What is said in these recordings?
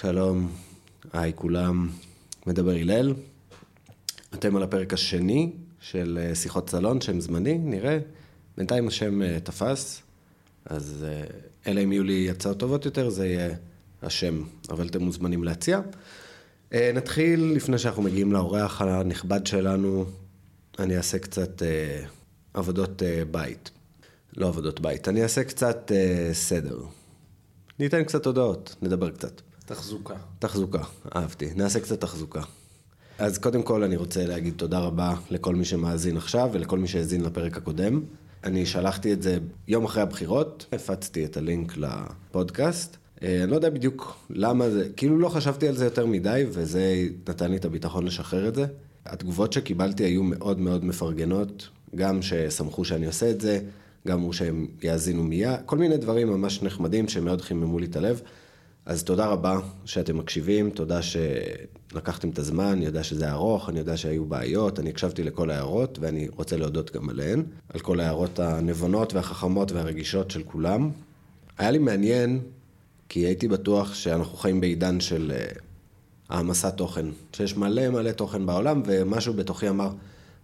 שלום, היי כולם, מדבר הלל. אתם על הפרק השני של אה, שיחות סלון, שם זמני, נראה. בינתיים השם אה, תפס, אז אה, אלא אם יהיו לי הצעות טובות יותר, זה יהיה השם, אבל אתם מוזמנים להציע. נתחיל, לפני שאנחנו מגיעים לאורח הנכבד שלנו, אני אעשה קצת עבודות בית. לא עבודות בית, אני אעשה קצת סדר. ניתן קצת הודעות, נדבר קצת. תחזוקה. תחזוקה, אהבתי. נעשה קצת תחזוקה. אז קודם כל אני רוצה להגיד תודה רבה לכל מי שמאזין עכשיו ולכל מי שהאזין לפרק הקודם. אני שלחתי את זה יום אחרי הבחירות, הפצתי את הלינק לפודקאסט. אה, אני לא יודע בדיוק למה זה, כאילו לא חשבתי על זה יותר מדי, וזה נתן לי את הביטחון לשחרר את זה. התגובות שקיבלתי היו מאוד מאוד מפרגנות, גם ששמחו שאני עושה את זה, גם אמרו שהם יאזינו מיד, כל מיני דברים ממש נחמדים שמאוד חיממו לי את הלב. אז תודה רבה שאתם מקשיבים, תודה שלקחתם את הזמן, אני יודע שזה ארוך, אני יודע שהיו בעיות, אני הקשבתי לכל ההערות ואני רוצה להודות גם עליהן, על כל ההערות הנבונות והחכמות והרגישות של כולם. היה לי מעניין, כי הייתי בטוח שאנחנו חיים בעידן של אה, העמסת תוכן, שיש מלא מלא תוכן בעולם, ומשהו בתוכי אמר,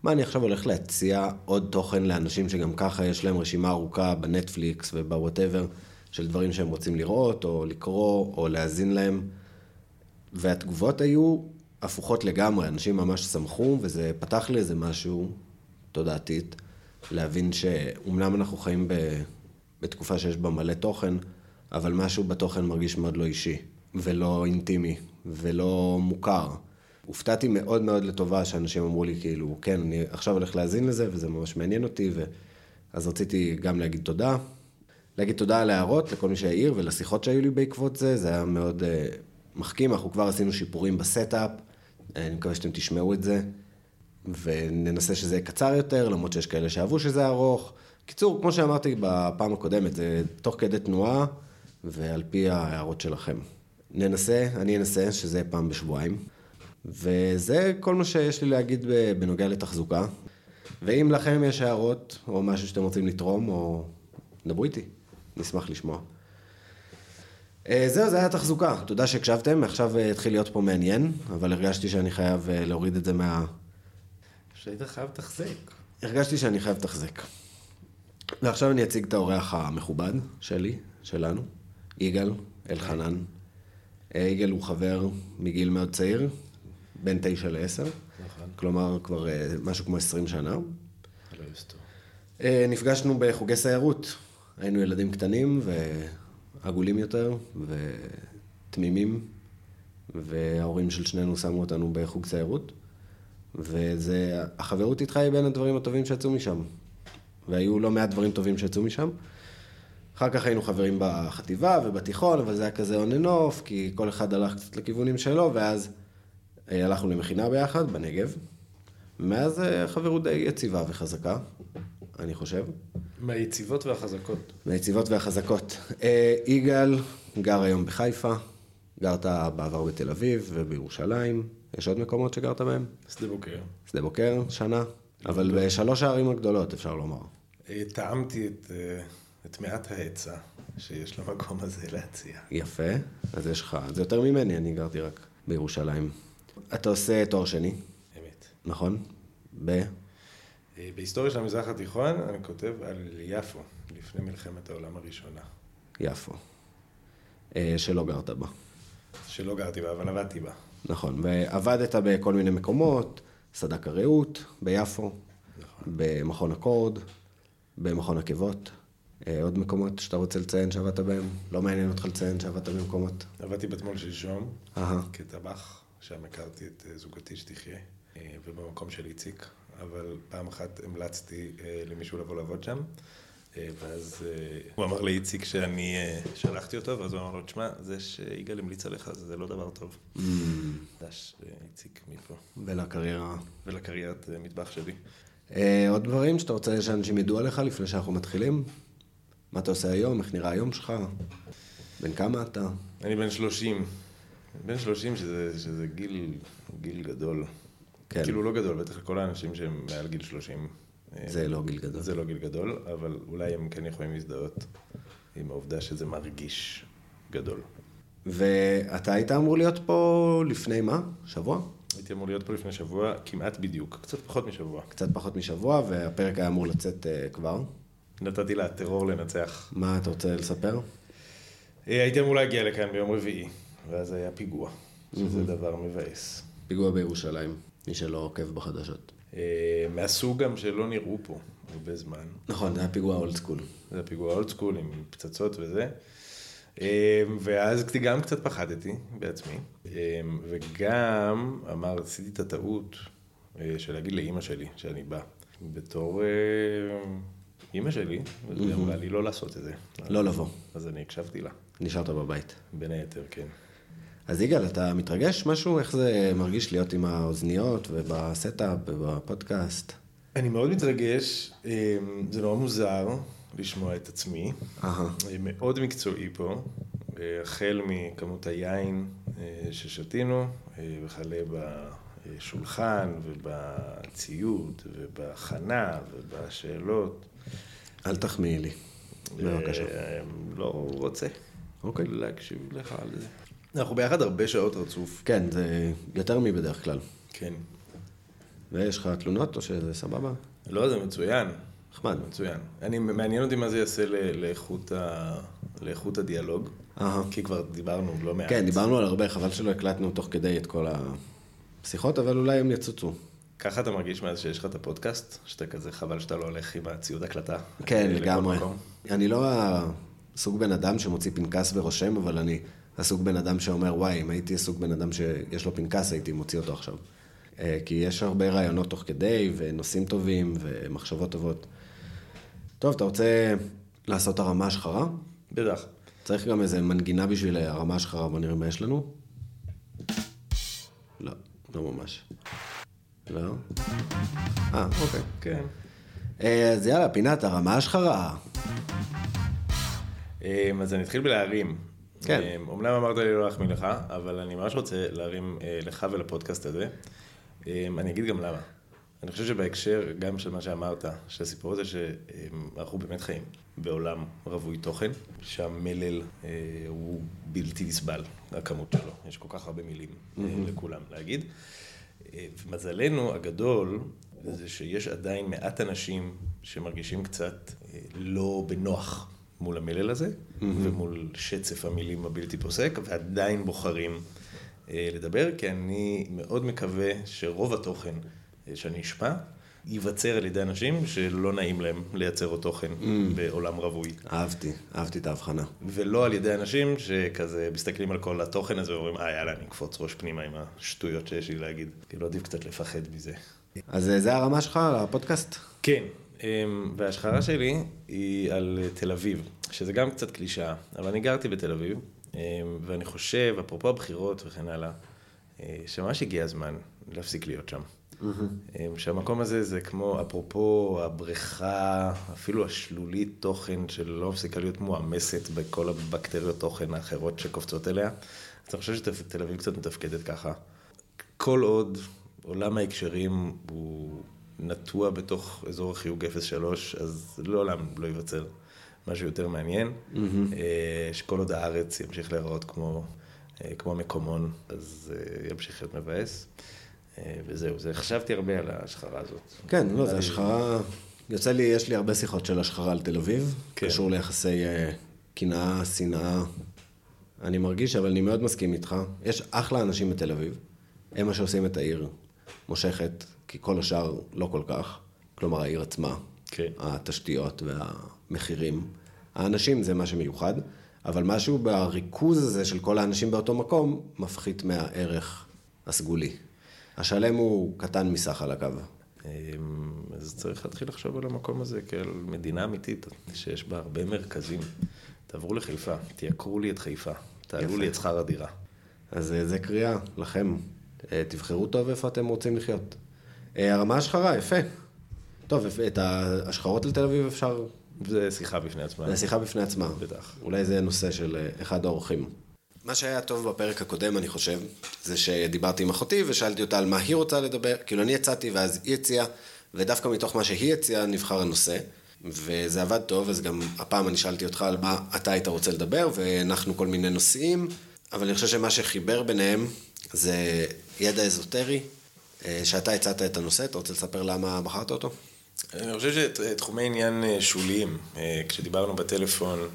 מה אני עכשיו הולך להציע עוד תוכן לאנשים שגם ככה יש להם רשימה ארוכה בנטפליקס ובוואטאבר. של דברים שהם רוצים לראות, או לקרוא, או להאזין להם. והתגובות היו הפוכות לגמרי, אנשים ממש שמחו, וזה פתח לי איזה משהו תודעתית, להבין שאומנם אנחנו חיים ב... בתקופה שיש בה מלא תוכן, אבל משהו בתוכן מרגיש מאוד לא אישי, ולא אינטימי, ולא מוכר. הופתעתי מאוד מאוד לטובה שאנשים אמרו לי כאילו, כן, אני עכשיו הולך להאזין לזה, וזה ממש מעניין אותי, ו... אז רציתי גם להגיד תודה, להגיד תודה על ההערות לכל מי שהעיר ולשיחות שהיו לי בעקבות זה, זה היה מאוד אה, מחכים, אנחנו כבר עשינו שיפורים ב setup, אני מקווה שאתם תשמעו את זה, וננסה שזה יהיה קצר יותר, למרות שיש כאלה שאהבו שזה ארוך. קיצור, כמו שאמרתי בפעם הקודמת, זה תוך כדי תנועה ועל פי ההערות שלכם. ננסה, אני אנסה שזה יהיה פעם בשבועיים, וזה כל מה שיש לי להגיד בנוגע לתחזוקה. ואם לכם יש הערות, או משהו שאתם רוצים לתרום, או דברו איתי. נשמח לשמוע. אה, זהו, זה היה תחזוקה. תודה שהקשבתם, עכשיו אה, התחיל להיות פה מעניין, אבל הרגשתי שאני חייב אה, להוריד את זה מה... שהיית חייב לתחזק. הרגשתי שאני חייב לתחזק. ועכשיו אני אציג את האורח המכובד שלי, שלנו, יגאל אלחנן. יגאל הוא חבר מגיל מאוד צעיר, בין תשע לעשר. נכון. כלומר, כבר משהו כמו עשרים שנה. נפגשנו בחוגי סיירות, היינו ילדים קטנים ועגולים יותר ותמימים, וההורים של שנינו שמו אותנו בחוג ציירות, וזה, החברות איתך היא בין הדברים הטובים שיצאו משם. והיו לא מעט דברים טובים שיצאו משם. אחר כך היינו חברים בחטיבה ובתיכון, אבל זה היה כזה on and off, כי כל אחד הלך קצת לכיוונים שלו, ואז אה, הלכנו למכינה ביחד, בנגב. ומאז אה, החברות די יציבה וחזקה, אני חושב. מהיציבות והחזקות. מהיציבות והחזקות. אה, יגאל גר היום בחיפה, גרת בעבר בתל אביב ובירושלים. יש עוד מקומות שגרת בהם? שדה בוקר. שדה בוקר, שנה. אבל בשלוש הערים הגדולות, אפשר לומר. אה, טעמתי את, אה, את מעט ההיצע שיש למקום הזה להציע. יפה, אז יש לך, זה יותר ממני, אני גרתי רק בירושלים. אתה עושה תואר שני. אמת. נכון? ב... אה, בהיסטוריה של המזרח התיכון אני כותב על יפו, לפני מלחמת העולם הראשונה. יפו. אה, שלא גרת בה. שלא גרתי בה, אבל עבדתי בה. נכון, ועבדת בכל מיני מקומות, סדק הרעות ביפו, נכון. במכון אקורד, במכון עקבות. אה, עוד מקומות שאתה רוצה לציין שעבדת בהם? לא מעניין אותך לציין שעבדת במקומות? עבדתי בתמול שלשום, כטבח, שם הכרתי את זוגתי שתחיה, ובמקום של איציק, אבל פעם אחת המלצתי אה, למישהו לבוא לעבוד שם. אה, ואז אה, הוא אמר לאיציק שאני שלחתי אותו, ואז הוא אמר לו, תשמע, זה שיגאל המליץ עליך, זה לא דבר טוב. Mm. דש איציק מפה. ולקריירה. ולקריירת מטבח שלי. עוד דברים שאתה רוצה שאנשים ידעו עליך לפני שאנחנו מתחילים? מה אתה עושה היום? איך נראה היום שלך? בן כמה אתה? אני בן 30. בן 30 שזה, שזה גיל, גיל גדול. כן. כאילו לא גדול, בטח לכל האנשים שהם מעל גיל 30. זה לא גיל גדול. זה לא גיל גדול, אבל אולי הם כן יכולים להזדהות עם העובדה שזה מרגיש גדול. ואתה היית אמור להיות פה לפני מה? שבוע? הייתי אמור להיות פה לפני שבוע, כמעט בדיוק, קצת פחות משבוע. קצת פחות משבוע, והפרק היה אמור לצאת uh, כבר. נתתי לטרור לנצח. מה אתה רוצה לספר? אה, הייתי אמור להגיע לכאן ביום רביעי, ואז היה פיגוע, שזה דבר מבאס. פיגוע בירושלים, מי שלא עוקב בחדשות. אה, מהסוג גם שלא נראו פה הרבה זמן. נכון, זה היה פיגוע old school. זה היה פיגוע old school עם פצצות וזה. אה, ואז גם קצת פחדתי בעצמי, וגם אמר, עשיתי את הטעות של להגיד לאימא שלי שאני בא. בתור אימא שלי, היא אמרה לי לא לעשות את זה. לא לבוא. אז אני הקשבתי לה. נשארת בבית. בין היתר, כן. אז יגאל, אתה מתרגש משהו? איך זה מרגיש להיות עם האוזניות וב setup ובפודקאסט? אני מאוד מתרגש, אמ, זה נורא מוזר לשמוע את עצמי. מאוד מקצועי פה, החל מכמות היין אה, ששתינו, אה, וכלה בשולחן ובציוד ובהכנה ובשאלות. אל תחמיאי לי, בבקשה. אה, לא רוצה. אוקיי. להקשיב לך על זה. אנחנו ביחד הרבה שעות רצוף. כן, זה יותר מבדרך כלל. כן. ויש לך תלונות או שזה סבבה? לא, זה מצוין. נחמד. מצוין. אני, מעניין אותי מה זה יעשה לאיכות, ה, לאיכות הדיאלוג. אהה. כי כבר דיברנו לא מעט. כן, דיברנו על הרבה, חבל שלא הקלטנו תוך כדי את כל השיחות, אבל אולי הם יצוצו. ככה אתה מרגיש מאז שיש לך את הפודקאסט? שאתה כזה חבל שאתה לא הולך עם הציוד הקלטה? כן, לגמרי. מקום? אני לא הסוג בן אדם שמוציא פנקס ורושם, אבל אני הסוג בן אדם שאומר, וואי, אם הייתי הסוג בן אדם שיש לו פנקס, הייתי מוציא אותו עכשיו. אה, כי יש הרבה רעיונות תוך כדי, ונושאים טובים, ומחשבות טובות. טוב, אתה רוצה לעשות הרמה שחרה? בטח. צריך גם איזה מנגינה בשביל הרמה שחרה, בוא נראה מה יש לנו. לא, לא ממש. לא? אה, אוקיי. כן. אה, אז יאללה, פינת הרמה השחרה. אמ, אז אני אתחיל בלהרים. כן. אמ, אומנם אמרת לי לא להחמיא לך, אבל אני ממש רוצה להרים אה, לך ולפודקאסט הזה. אמ, אני אגיד גם למה. אני חושב שבהקשר גם של מה שאמרת, של הסיפור הזה שאנחנו באמת חיים בעולם רווי תוכן, שהמלל אה, הוא בלתי נסבל, הכמות שלו. יש כל כך הרבה מילים אה, לכולם להגיד. אה, ומזלנו הגדול זה שיש עדיין מעט אנשים שמרגישים קצת אה, לא בנוח מול המלל הזה, ומול שצף המילים הבלתי פוסק, ועדיין בוחרים אה, לדבר, כי אני מאוד מקווה שרוב התוכן אה, שאני אשמע, ייווצר על ידי אנשים שלא נעים להם לייצר עוד תוכן בעולם רווי. אהבתי, אהבתי את ההבחנה. ולא על ידי אנשים שכזה מסתכלים על כל התוכן הזה ואומרים, אה, יאללה, אני אקפוץ ראש פנימה עם השטויות שיש לי להגיד. כאילו, עדיף קצת לפחד מזה. אז אה, זה הרמה שלך לפודקאסט? כן, וההשחרה שלי היא על אה, תל אביב, שזה גם קצת קלישאה, אבל אני גרתי בתל אביב, אמ, ואני חושב, אפרופו הבחירות וכן הלאה, אה, שממש הגיע הזמן להפסיק להיות שם. אמ, שהמקום הזה זה כמו, אפרופו הבריכה, אפילו השלולית תוכן שלא מפסיקה להיות מועמסת בכל הבקטריות תוכן האחרות שקופצות אליה. אז אני חושב שתל אביב קצת מתפקדת ככה. כל עוד עולם ההקשרים הוא נטוע בתוך אזור החיוג 03, אז לעולם לא ייווצר משהו יותר מעניין. אה, שכל עוד הארץ ימשיך להיראות כמו, אה, כמו מקומון, אז אה, ימשיך להיות מבאס. וזהו, זה, חשבתי הרבה על ההשחרה הזאת. כן, לא, זה השחרה... יוצא לי, יש לי הרבה שיחות של השחרה על תל אביב. כן. קשור ליחסי קנאה, שנאה. אני מרגיש, אבל אני מאוד מסכים איתך. יש אחלה אנשים בתל אביב. הם מה שעושים את העיר מושכת, כי כל השאר לא כל כך. כלומר, העיר עצמה. כן. התשתיות והמחירים. האנשים זה מה שמיוחד, אבל משהו בריכוז הזה של כל האנשים באותו מקום, מפחית מהערך הסגולי. השלם הוא קטן מסך על הקו. אמ, אז צריך להתחיל לחשוב על המקום הזה כעל מדינה אמיתית, שיש בה הרבה מרכזים. תעברו לחיפה, תייקרו לי את חיפה, תעלו יפה. לי את שכר הדירה. אז אה, זה קריאה לכם. אה, תבחרו טוב איפה אתם רוצים לחיות. אה, הרמה השחרה, יפה. טוב, את ההשחרות לתל אביב אפשר... זה שיחה בפני עצמה. זה שיחה בפני עצמה. בטח. אולי זה נושא של אה, אחד האורחים. מה שהיה טוב בפרק הקודם, אני חושב, זה שדיברתי עם אחותי ושאלתי אותה על מה היא רוצה לדבר. כאילו, אני הצעתי ואז היא הציעה, ודווקא מתוך מה שהיא הציעה נבחר הנושא. וזה עבד טוב, אז גם הפעם אני שאלתי אותך על מה אתה היית רוצה לדבר, והנחנו כל מיני נושאים. אבל אני חושב שמה שחיבר ביניהם זה ידע אזוטרי, שאתה הצעת את הנושא, אתה רוצה לספר למה בחרת אותו? אני חושב שתחומי עניין אה, שוליים, אה, כשדיברנו בטלפון,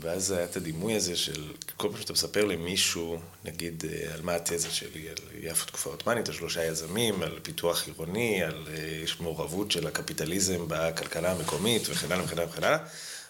ואז היה את הדימוי הזה של כל פעם שאתה מספר למישהו, נגיד על מה התזה שלי, על יפו תקופה עות'מאנית, על שלושה יזמים, על פיתוח עירוני, על מעורבות של הקפיטליזם בכלכלה המקומית וכן הלאה וכן הלאה וכן הלאה,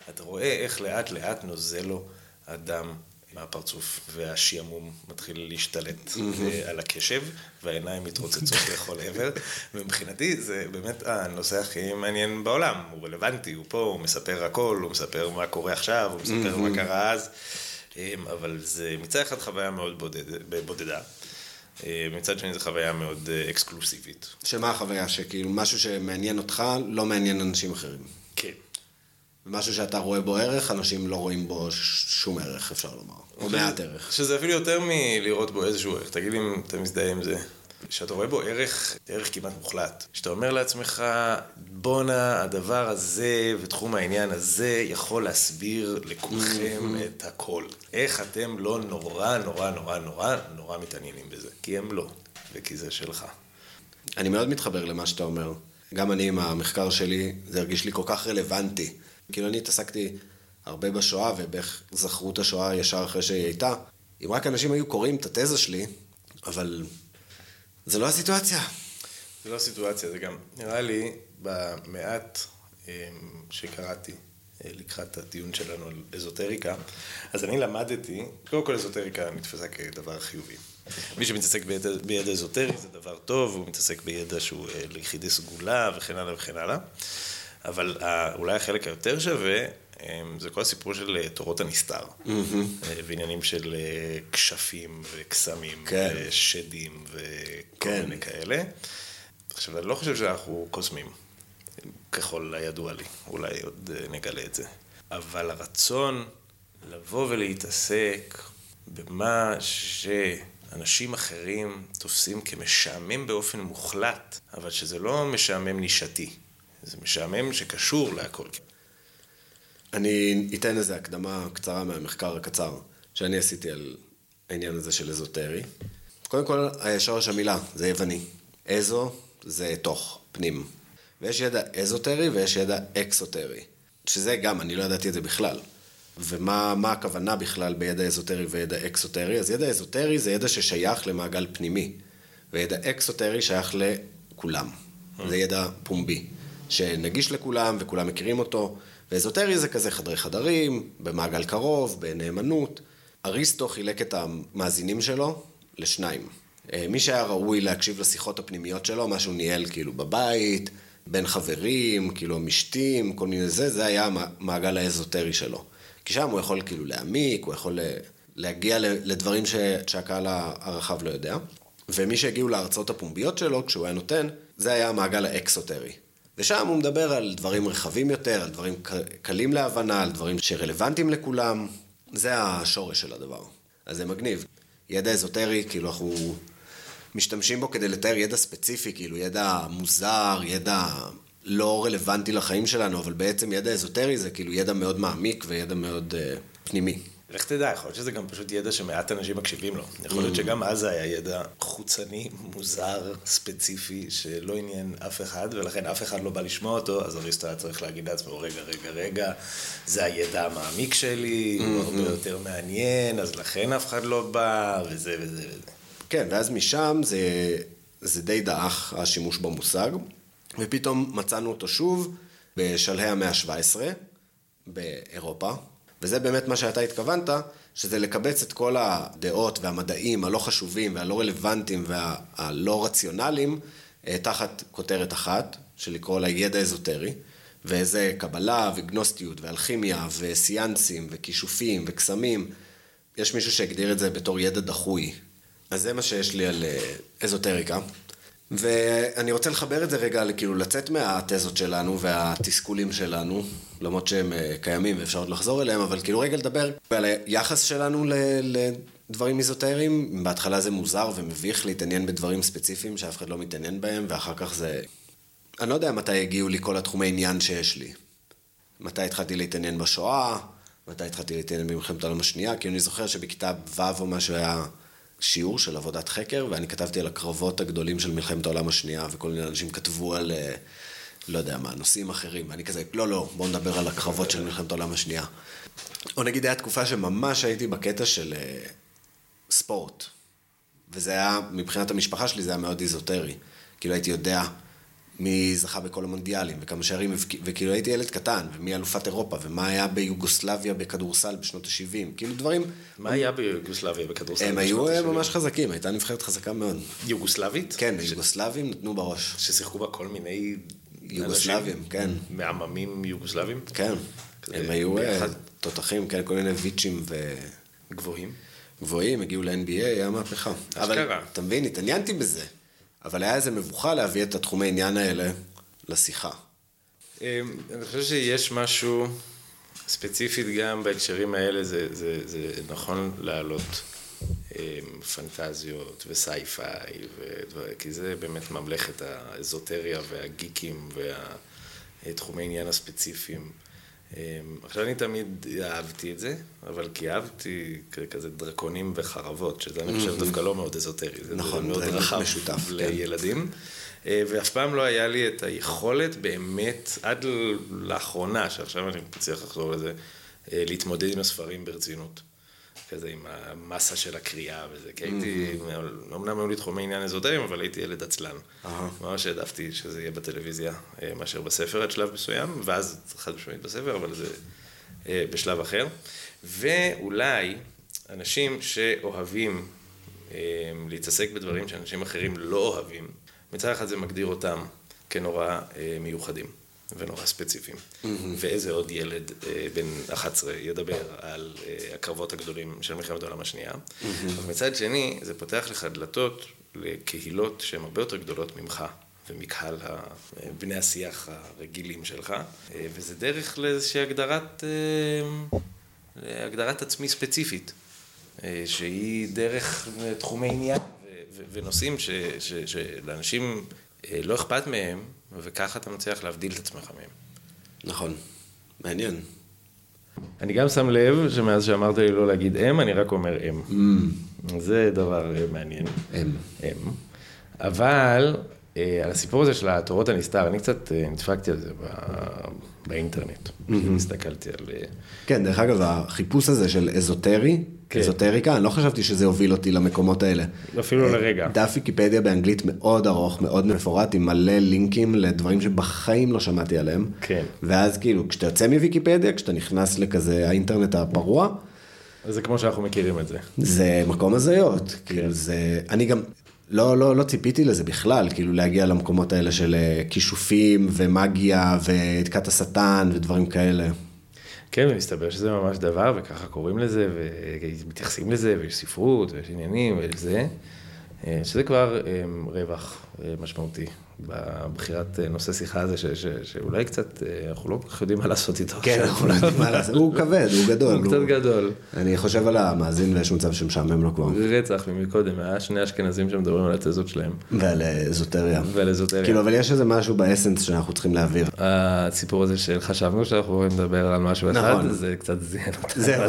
אתה רואה איך לאט לאט נוזל לו הדם מהפרצוף, והשעמום מתחיל להשתלט אה, על הקשב, והעיניים מתרוצצות לכל עבר, ומבחינתי זה באמת הנושא הכי מעניין בעולם, הוא רלוונטי, הוא פה, הוא מספר הכל, הוא מספר מה קורה עכשיו, הוא מספר מה קרה אז, אמ, אבל זה מצד אחד חוויה מאוד בודד, בודדה. אה, מצד שני זו חוויה מאוד אה, אקסקלוסיבית. שמה החוויה? שכאילו משהו שמעניין אותך לא מעניין אנשים אחרים. כן. משהו שאתה רואה בו ערך, אנשים לא רואים בו שום ערך, אפשר לומר. או מעט ערך. שזה אפילו יותר מלראות בו איזשהו ערך. תגיד לי אם אתה מזדהה עם זה. שאתה רואה בו ערך, ערך כמעט מוחלט. שאתה אומר לעצמך, בואנה, הדבר הזה ותחום העניין הזה יכול להסביר לכולכם. את הכל. איך אתם לא נורא, נורא, נורא, נורא, נורא מתעניינים בזה. כי הם לא, וכי זה שלך. אני מאוד מתחבר למה שאתה אומר. גם אני עם המחקר שלי, זה הרגיש לי כל כך רלוונטי. כאילו אני התעסקתי הרבה בשואה, ובאיך זכרו את השואה ישר אחרי שהיא הייתה. אם רק אנשים היו קוראים את התזה שלי, אבל זה לא הסיטואציה. זה לא הסיטואציה, זה גם נראה לי במעט אמ, שקראתי אה, לקראת הדיון שלנו על אזוטריקה, אז אני למדתי, קודם כל אזוטריקה נתפסה כדבר חיובי. מי שמתעסק בידע, בידע אזוטרי זה דבר טוב, הוא מתעסק בידע שהוא אה, ליחידי סגולה וכן הלאה וכן הלאה. אבל אולי החלק היותר שווה, אמ, זה כל הסיפור של אה, תורות הנסתר. אה, ועניינים של אה, כשפים וקסמים, כן. ושדים וכל כן. מיני כאלה. עכשיו, אני לא חושב שאנחנו קוסמים, ככל הידוע לי, אולי עוד נגלה את זה. אבל הרצון לבוא ולהתעסק במה שאנשים אחרים תופסים כמשעמם באופן מוחלט, אבל שזה לא משעמם נישתי. זה משעמם שקשור להכל. אני אתן איזה הקדמה קצרה מהמחקר הקצר שאני עשיתי על העניין הזה של אזוטרי. קודם כל, שורש המילה זה יווני. אזו זה תוך, פנים. ויש ידע אזוטרי ויש ידע אקסוטרי. שזה גם, אני לא ידעתי את זה בכלל. ומה הכוונה בכלל בידע אזוטרי וידע אקסוטרי? אז ידע אזוטרי זה ידע ששייך למעגל פנימי, וידע אקסוטרי שייך לכולם. זה ידע פומבי. שנגיש לכולם וכולם מכירים אותו, ואזוטרי זה כזה חדרי חדרים, במעגל קרוב, בנאמנות. אריסטו חילק את המאזינים שלו לשניים. אה, מי שהיה ראוי להקשיב לשיחות הפנימיות שלו, מה שהוא ניהל כאילו בבית, בין חברים, כאילו משתים, כל מיני זה, זה היה המעגל האזוטרי שלו. כי שם הוא יכול כאילו להעמיק, הוא יכול להגיע לדברים ש... שהקהל הרחב לא יודע. ומי שהגיעו להרצאות הפומביות שלו, כשהוא היה נותן, זה היה המעגל האקסוטרי. ושם הוא מדבר על דברים רחבים יותר, על דברים קלים להבנה, על דברים שרלוונטיים לכולם. זה השורש של הדבר. אז זה מגניב. ידע אזוטרי, כאילו אנחנו משתמשים בו כדי לתאר ידע ספציפי, כאילו ידע מוזר, ידע לא רלוונטי לחיים שלנו, אבל בעצם ידע אזוטרי זה כאילו ידע מאוד מעמיק וידע מאוד uh, פנימי. לך תדע, יכול להיות שזה גם פשוט ידע שמעט אנשים מקשיבים לו. יכול להיות mm. שגם אז זה היה ידע חוצני, מוזר, ספציפי, שלא עניין אף אחד, ולכן אף אחד לא בא לשמוע אותו, אז אריסטו היה צריך להגיד לעצמו, רגע, רגע, רגע, זה הידע המעמיק שלי, הוא הרבה mm-hmm. יותר מעניין, אז לכן אף אחד לא בא, וזה וזה וזה. כן, ואז משם זה, זה די דעך השימוש במושג, ופתאום מצאנו אותו שוב בשלהי המאה ה-17 באירופה. וזה באמת מה שאתה התכוונת, שזה לקבץ את כל הדעות והמדעים הלא חשובים והלא רלוונטיים והלא רציונליים אה, תחת כותרת אחת, של לקרוא לה ידע אזוטרי, וזה קבלה וגנוסטיות ואלכימיה וסיאנסים וכישופים וקסמים. יש מישהו שהגדיר את זה בתור ידע דחוי. אז זה מה שיש לי על אה, אזוטריקה. ואני רוצה לחבר את זה רגע, כאילו לצאת מהתזות שלנו והתסכולים שלנו, למרות שהם אה, קיימים ואפשר עוד לחזור אליהם, אבל כאילו רגע לדבר על היחס שלנו לדברים איזוטריים. בהתחלה זה מוזר ומביך להתעניין בדברים ספציפיים שאף אחד לא מתעניין בהם, ואחר כך זה... אני לא יודע מתי הגיעו לי כל התחומי עניין שיש לי. מתי התחלתי להתעניין בשואה, מתי התחלתי להתעניין במלחמת העולם השנייה? כי אני זוכר שבכיתה ו' או משהו היה שיעור של עבודת חקר, ואני כתבתי על הקרבות הגדולים של מלחמת העולם השנייה, וכל מיני אנשים כתבו על, אה, לא יודע מה, נושאים אחרים, ואני כזה, לא, לא, בואו נדבר על הקרבות של מלחמת העולם השנייה. או נגיד, הייתה תקופה שממש הייתי בקטע של uh, ספורט. וזה היה, מבחינת המשפחה שלי, זה היה מאוד איזוטרי. כאילו הייתי יודע מי זכה בכל המונדיאלים, וכמה שערים, וכאילו הייתי ילד קטן, ומי אלופת אירופה, ומה היה ביוגוסלביה בכדורסל בשנות ה-70, כאילו דברים... מה היה ביוגוסלביה בכדורסל הם היו ממש חזקים, הייתה נבחרת חזקה מאוד. יוגוסלבית? כן, יוגוסלבים נתנו בראש. ששיחקו בה כל מיני... יוגוסלבים, כן. מעממים יוגוסלבים? כן. הם היו אה, תותחים, כן, כל מיני ויצ'ים ו... גבוהים. גבוהים, הגיעו ל-NBA, היה מהפכה. אבל, אתה מבין, התעניינתי בזה. אבל היה איזה מבוכה להביא את התחומי עניין האלה לשיחה. אמ, אני חושב שיש משהו ספציפית גם בהקשרים האלה, זה, זה, זה נכון להעלות אמ, פנטזיות וסייפיי, כי זה באמת ממלכת האזוטריה והגיקים והתחומי עניין הספציפיים. אמ, עכשיו אני תמיד אהבתי את זה, אבל כי אהבתי כזה דרקונים וחרבות, שזה אני חושב דווקא לא מאוד אזוטרי, זה נכון, מאוד רחב משותף, כן. לילדים. כן. ואף פעם לא היה לי את היכולת באמת, עד לאחרונה, שעכשיו אני מצליח לחזור לזה, אה, להתמודד עם הספרים ברצינות. כזה עם המסה של הקריאה וזה, כי הייתי, אמנם היו לי תחומי עניין אזוטריים, אבל הייתי ילד עצלן. ממש העדפתי שזה יהיה בטלוויזיה אה, מאשר בספר עד שלב מסוים, ואז חד משמעית בספר, אבל זה אה, בשלב אחר. ואולי אנשים שאוהבים אה, להתעסק בדברים שאנשים אחרים לא אוהבים, מצד אחד זה מגדיר אותם כנורא מיוחדים. ונורא ספציפיים. Mm-hmm. ואיזה עוד ילד אה, בן 11 ידבר על אה, הקרבות הגדולים של מלחמת העולם השנייה. Mm-hmm. אבל מצד שני, זה פותח לך דלתות לקהילות שהן הרבה יותר גדולות ממך. ומקהל בני השיח הרגילים שלך, אה, וזה דרך לאיזושהי הגדרת, אה, הגדרת עצמי ספציפית, אה, שהיא דרך תחומי עניין ונושאים שלאנשים לא אכפת מהם, וככה אתה מצליח להבדיל את עצמך מהם. נכון, מעניין. אני גם שם לב שמאז שאמרת לי לא להגיד אם, אני רק אומר אם. Mm. זה דבר אה, מעניין. אם. אם. אבל על הסיפור הזה של התורות הנסתר, אני קצת אה, נדפקתי על זה באינטרנט. Mm-hmm. הסתכלתי על... כן, דרך אגב, החיפוש הזה של אזוטרי, כן. אזוטריקה, אני לא חשבתי שזה יוביל אותי למקומות האלה. אפילו אה, לרגע. דף ויקיפדיה באנגלית מאוד ארוך, מאוד מפורט, עם מלא לינקים לדברים שבחיים לא שמעתי עליהם. כן. ואז כאילו, כשאתה יוצא מוויקיפדיה, כשאתה נכנס לכזה האינטרנט הפרוע, זה כמו שאנחנו מכירים את זה. זה מקום הזיות, כן. כאילו זה, אני גם, לא, לא, לא ציפיתי לזה בכלל, כאילו להגיע למקומות האלה של אה, כישופים ומגיה ותקת השטן ודברים כאלה. כן, ומסתבר שזה ממש דבר, וככה קוראים לזה, ומתייחסים לזה, ויש ספרות, ויש עניינים, וזה, אה, שזה כבר אה, רווח משמעותי. בבחירת אה, נושא שיחה הזה, ש, ש, שאולי קצת, אה, אנחנו לא כל כך יודעים מה לעשות איתו. כן, אנחנו לא יודעים מה לעשות, הוא כבד, הוא גדול. הוא קצת גדול. אני חושב על המאזין ויש מצב שמשעמם לו כבר. רצח ממקודם, היה שני אשכנזים שמדברים על התזות שלהם. ועל אזוטריה. ועל אזוטריה. כאילו, אבל יש איזה משהו באסנס שאנחנו צריכים להעביר. הסיפור הזה של חשבנו שאנחנו יכולים לדבר על משהו אחד, נכון. זה קצת זיין אותנו. זהו,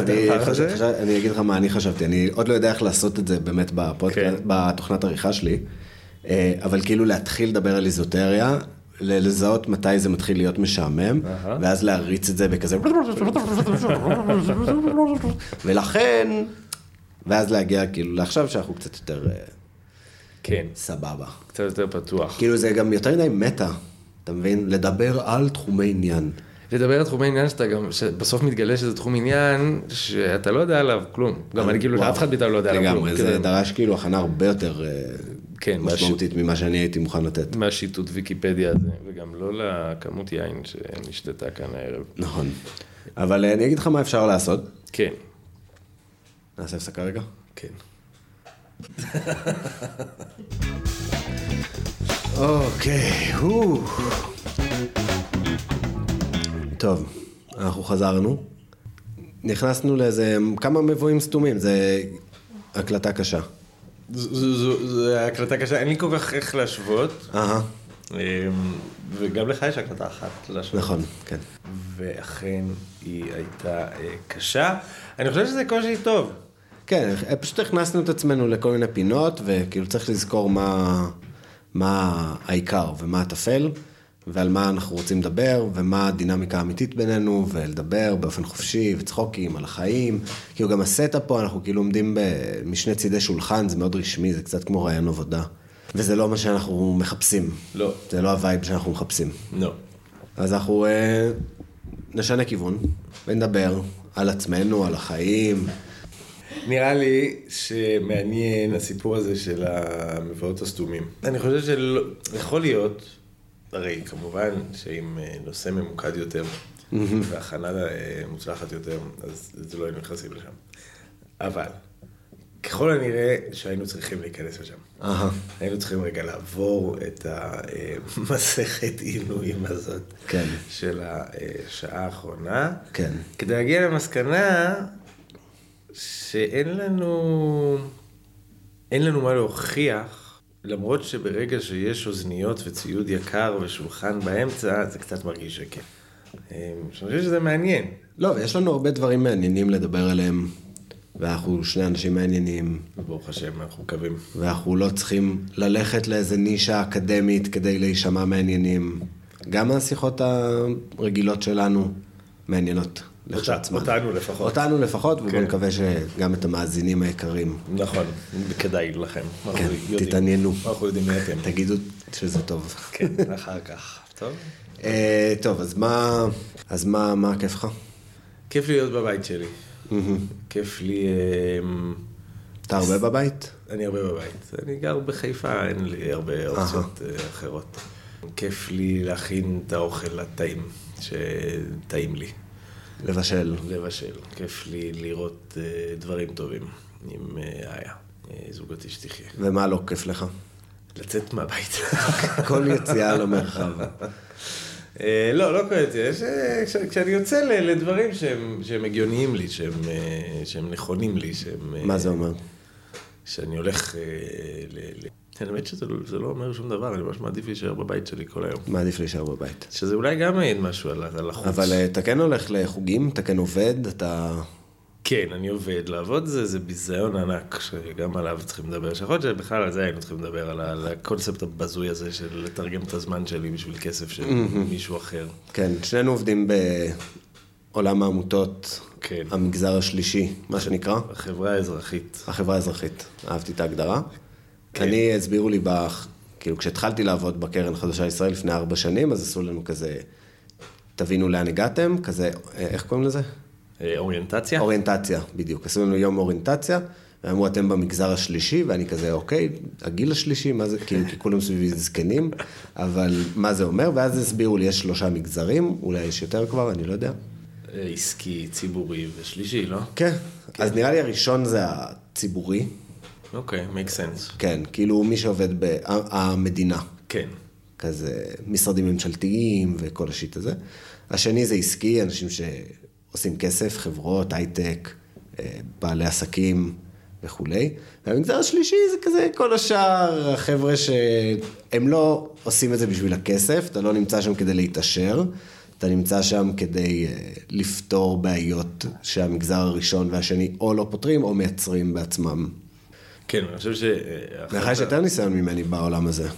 אני אגיד לך מה אני חשבתי, אני עוד לא יודע איך לעשות את זה באמת כן. בתוכנת עריכה שלי. אה, אבל כאילו להתחיל לדבר על איזוטריה, לזהות מתי זה מתחיל להיות משעמם, ואז להריץ את זה בכזה... ולכן, ואז להגיע כאילו לעכשיו שאנחנו קצת יותר... אה, כן. סבבה. קצת יותר פתוח. כאילו זה גם יותר מדי מטה, אתה מבין? לדבר על תחומי עניין. לדבר על תחומי עניין שאתה גם, שבסוף מתגלה שזה תחום עניין שאתה לא יודע עליו כלום. גם אני כאילו, אף אחד מאיתנו לא יודע עליו כלום. לגמרי, זה דרש כאילו הכנה הרבה יותר אה, כן, משמעותית ממה שאני הייתי מוכן לתת. מהשיטוט ויקיפדיה הזה, וגם לא לכמות יין שנשתתה כאן הערב. נכון. אבל אה, אני אגיד לך מה אפשר לעשות. כן. נעשה הפסקה רגע? כן. אוקיי, טוב, אנחנו חזרנו. נכנסנו לאיזה כמה מבואים סתומים, זה הקלטה קשה. זו הקלטה קשה, אין לי כל כך איך להשוות. אמ, וגם לך יש הקלטה אחת לשנה. נכון, כן. ואכן היא הייתה אה, קשה. אני חושב שזה קושי טוב. כן, פשוט הכנסנו את עצמנו לכל מיני פינות, וכאילו צריך לזכור מה, מה העיקר ומה הטפל, ועל מה אנחנו רוצים לדבר, ומה הדינמיקה האמיתית בינינו, ולדבר באופן חופשי, וצחוקים על החיים. כאילו גם ה setup פה, אנחנו כאילו עומדים משני צידי שולחן, זה מאוד רשמי, זה קצת כמו ראיון עבודה. וזה לא מה שאנחנו מחפשים. לא. זה לא ה vibe שאנחנו מחפשים. לא. אז אנחנו אה, נשנה כיוון, ונדבר על עצמנו, על החיים. נראה לי שמעניין הסיפור הזה של המבואות הסתומים. אני חושב שיכול להיות, הרי כמובן שאם אה, נושא ממוקד יותר, והכנה אה, מוצלחת יותר, אז זה לא היינו נכנסים לשם. אבל, ככל הנראה שהיינו צריכים להיכנס לשם. אהה. היינו צריכים רגע לעבור את המסכת עינויים הזאת. כן. של השעה האחרונה. כן. כדי להגיע למסקנה שאין לנו, אין לנו מה להוכיח, למרות שברגע שיש אוזניות וציוד יקר ושולחן באמצע, זה קצת מרגיש שקט. אני חושב שזה מעניין. לא, ויש לנו הרבה דברים מעניינים לדבר עליהם, ואנחנו שני אנשים מעניינים, ברוך השם, אנחנו מקווים. ואנחנו לא צריכים ללכת לאיזה נישה אקדמית כדי להישמע מעניינים. גם השיחות הרגילות שלנו מעניינות. לכשעצמן. אותנו לפחות. אותנו לפחות, ובואו כן. נקווה שגם את המאזינים היקרים. נכון, כדאי לכם. כן, יודעים- תתעניינו. אנחנו יודעים מי אתם. תגידו שזה טוב. כן, אחר כך. טוב. אה, טוב, אז מה, אז מה, מה כיף לך? כיף להיות בבית שלי. כיף לי... אמ, אתה הרבה בבית? אני הרבה בבית. אני גר בחיפה, אין לי הרבה אופציות אה, אחרות. כיף לי להכין את האוכל הטעים, שטעים לי. לבשל. לבשל. כיף לי לראות אה, דברים טובים עם אה, איה, אה, זוגתי שתחיה. ומה לא כיף לך? לצאת מהבית. כל יציאה למרחב. אה, לא, לא כל יציאה. אה, כשאני יוצא לדברים שהם הגיוניים לי, שהם נכונים לי, שהם... מה זה אומר? שאני הולך. ל- האמת שזה לא- לא אומר שום דבר, אני ממש מעדיף להישאר בבית שלי כל היום. מעדיף להישאר בבית. שזה אולי גם מעיד משהו על, החוץ. אבל אתה כן הולך לחוגים, אתה כן עובד, אתה... כן, אני עובד. לעבוד זה, זה ביזיון ענק, שגם עליו צריכים לדבר. שיכול להיות שבכלל על זה היינו צריכים לדבר, על, על הקונספט הבזוי הזה של לתרגם את הזמן שלי בשביל כסף של מישהו אחר. כן, שנינו עובדים בעולם העמותות, כן. המגזר השלישי, מה שנקרא, החברה האזרחית. החברה האזרחית. אהבתי את ההגדרה. אני, הסבירו לי, ב... כאילו, כשהתחלתי לעבוד בקרן חדשה ישראל לפני ארבע שנים, אז עשו לנו כזה, תבינו לאן הגעתם, כזה, אה, איך קוראים לזה? אה, אוריינטציה? אוריינטציה, בדיוק. עשו לנו יום אוריינטציה, ואמרו, אתם במגזר השלישי, ואני כזה, אוקיי, הגיל השלישי, מה זה, כאילו, כי כולם סביבי זקנים, אבל מה זה אומר? ואז הסבירו לי, יש שלושה מגזרים, אולי יש יותר כבר, אני לא יודע. אה, עסקי, ציבורי ושלישי, לא? כן, אז נראה לי הראשון זה הציבורי, אוקיי, make sense. כן, כאילו מי שעובד ב... המדינה, כן. כזה משרדים ממשלתיים וכל השיט הזה. השני זה עסקי, אנשים שעושים כסף, חברות, הייטק, אה, בעלי עסקים וכולי. והמגזר השלישי זה כזה כל השאר, החבר'ה שהם לא עושים את זה בשביל הכסף, אתה לא נמצא שם כדי להתעשר, אתה נמצא שם כדי אה, לפתור בעיות שהמגזר הראשון והשני או לא פותרים או מייצרים בעצמם. כן, אני חושב ש... אה, לך יש יותר ניסיון ממני בעולם הזה.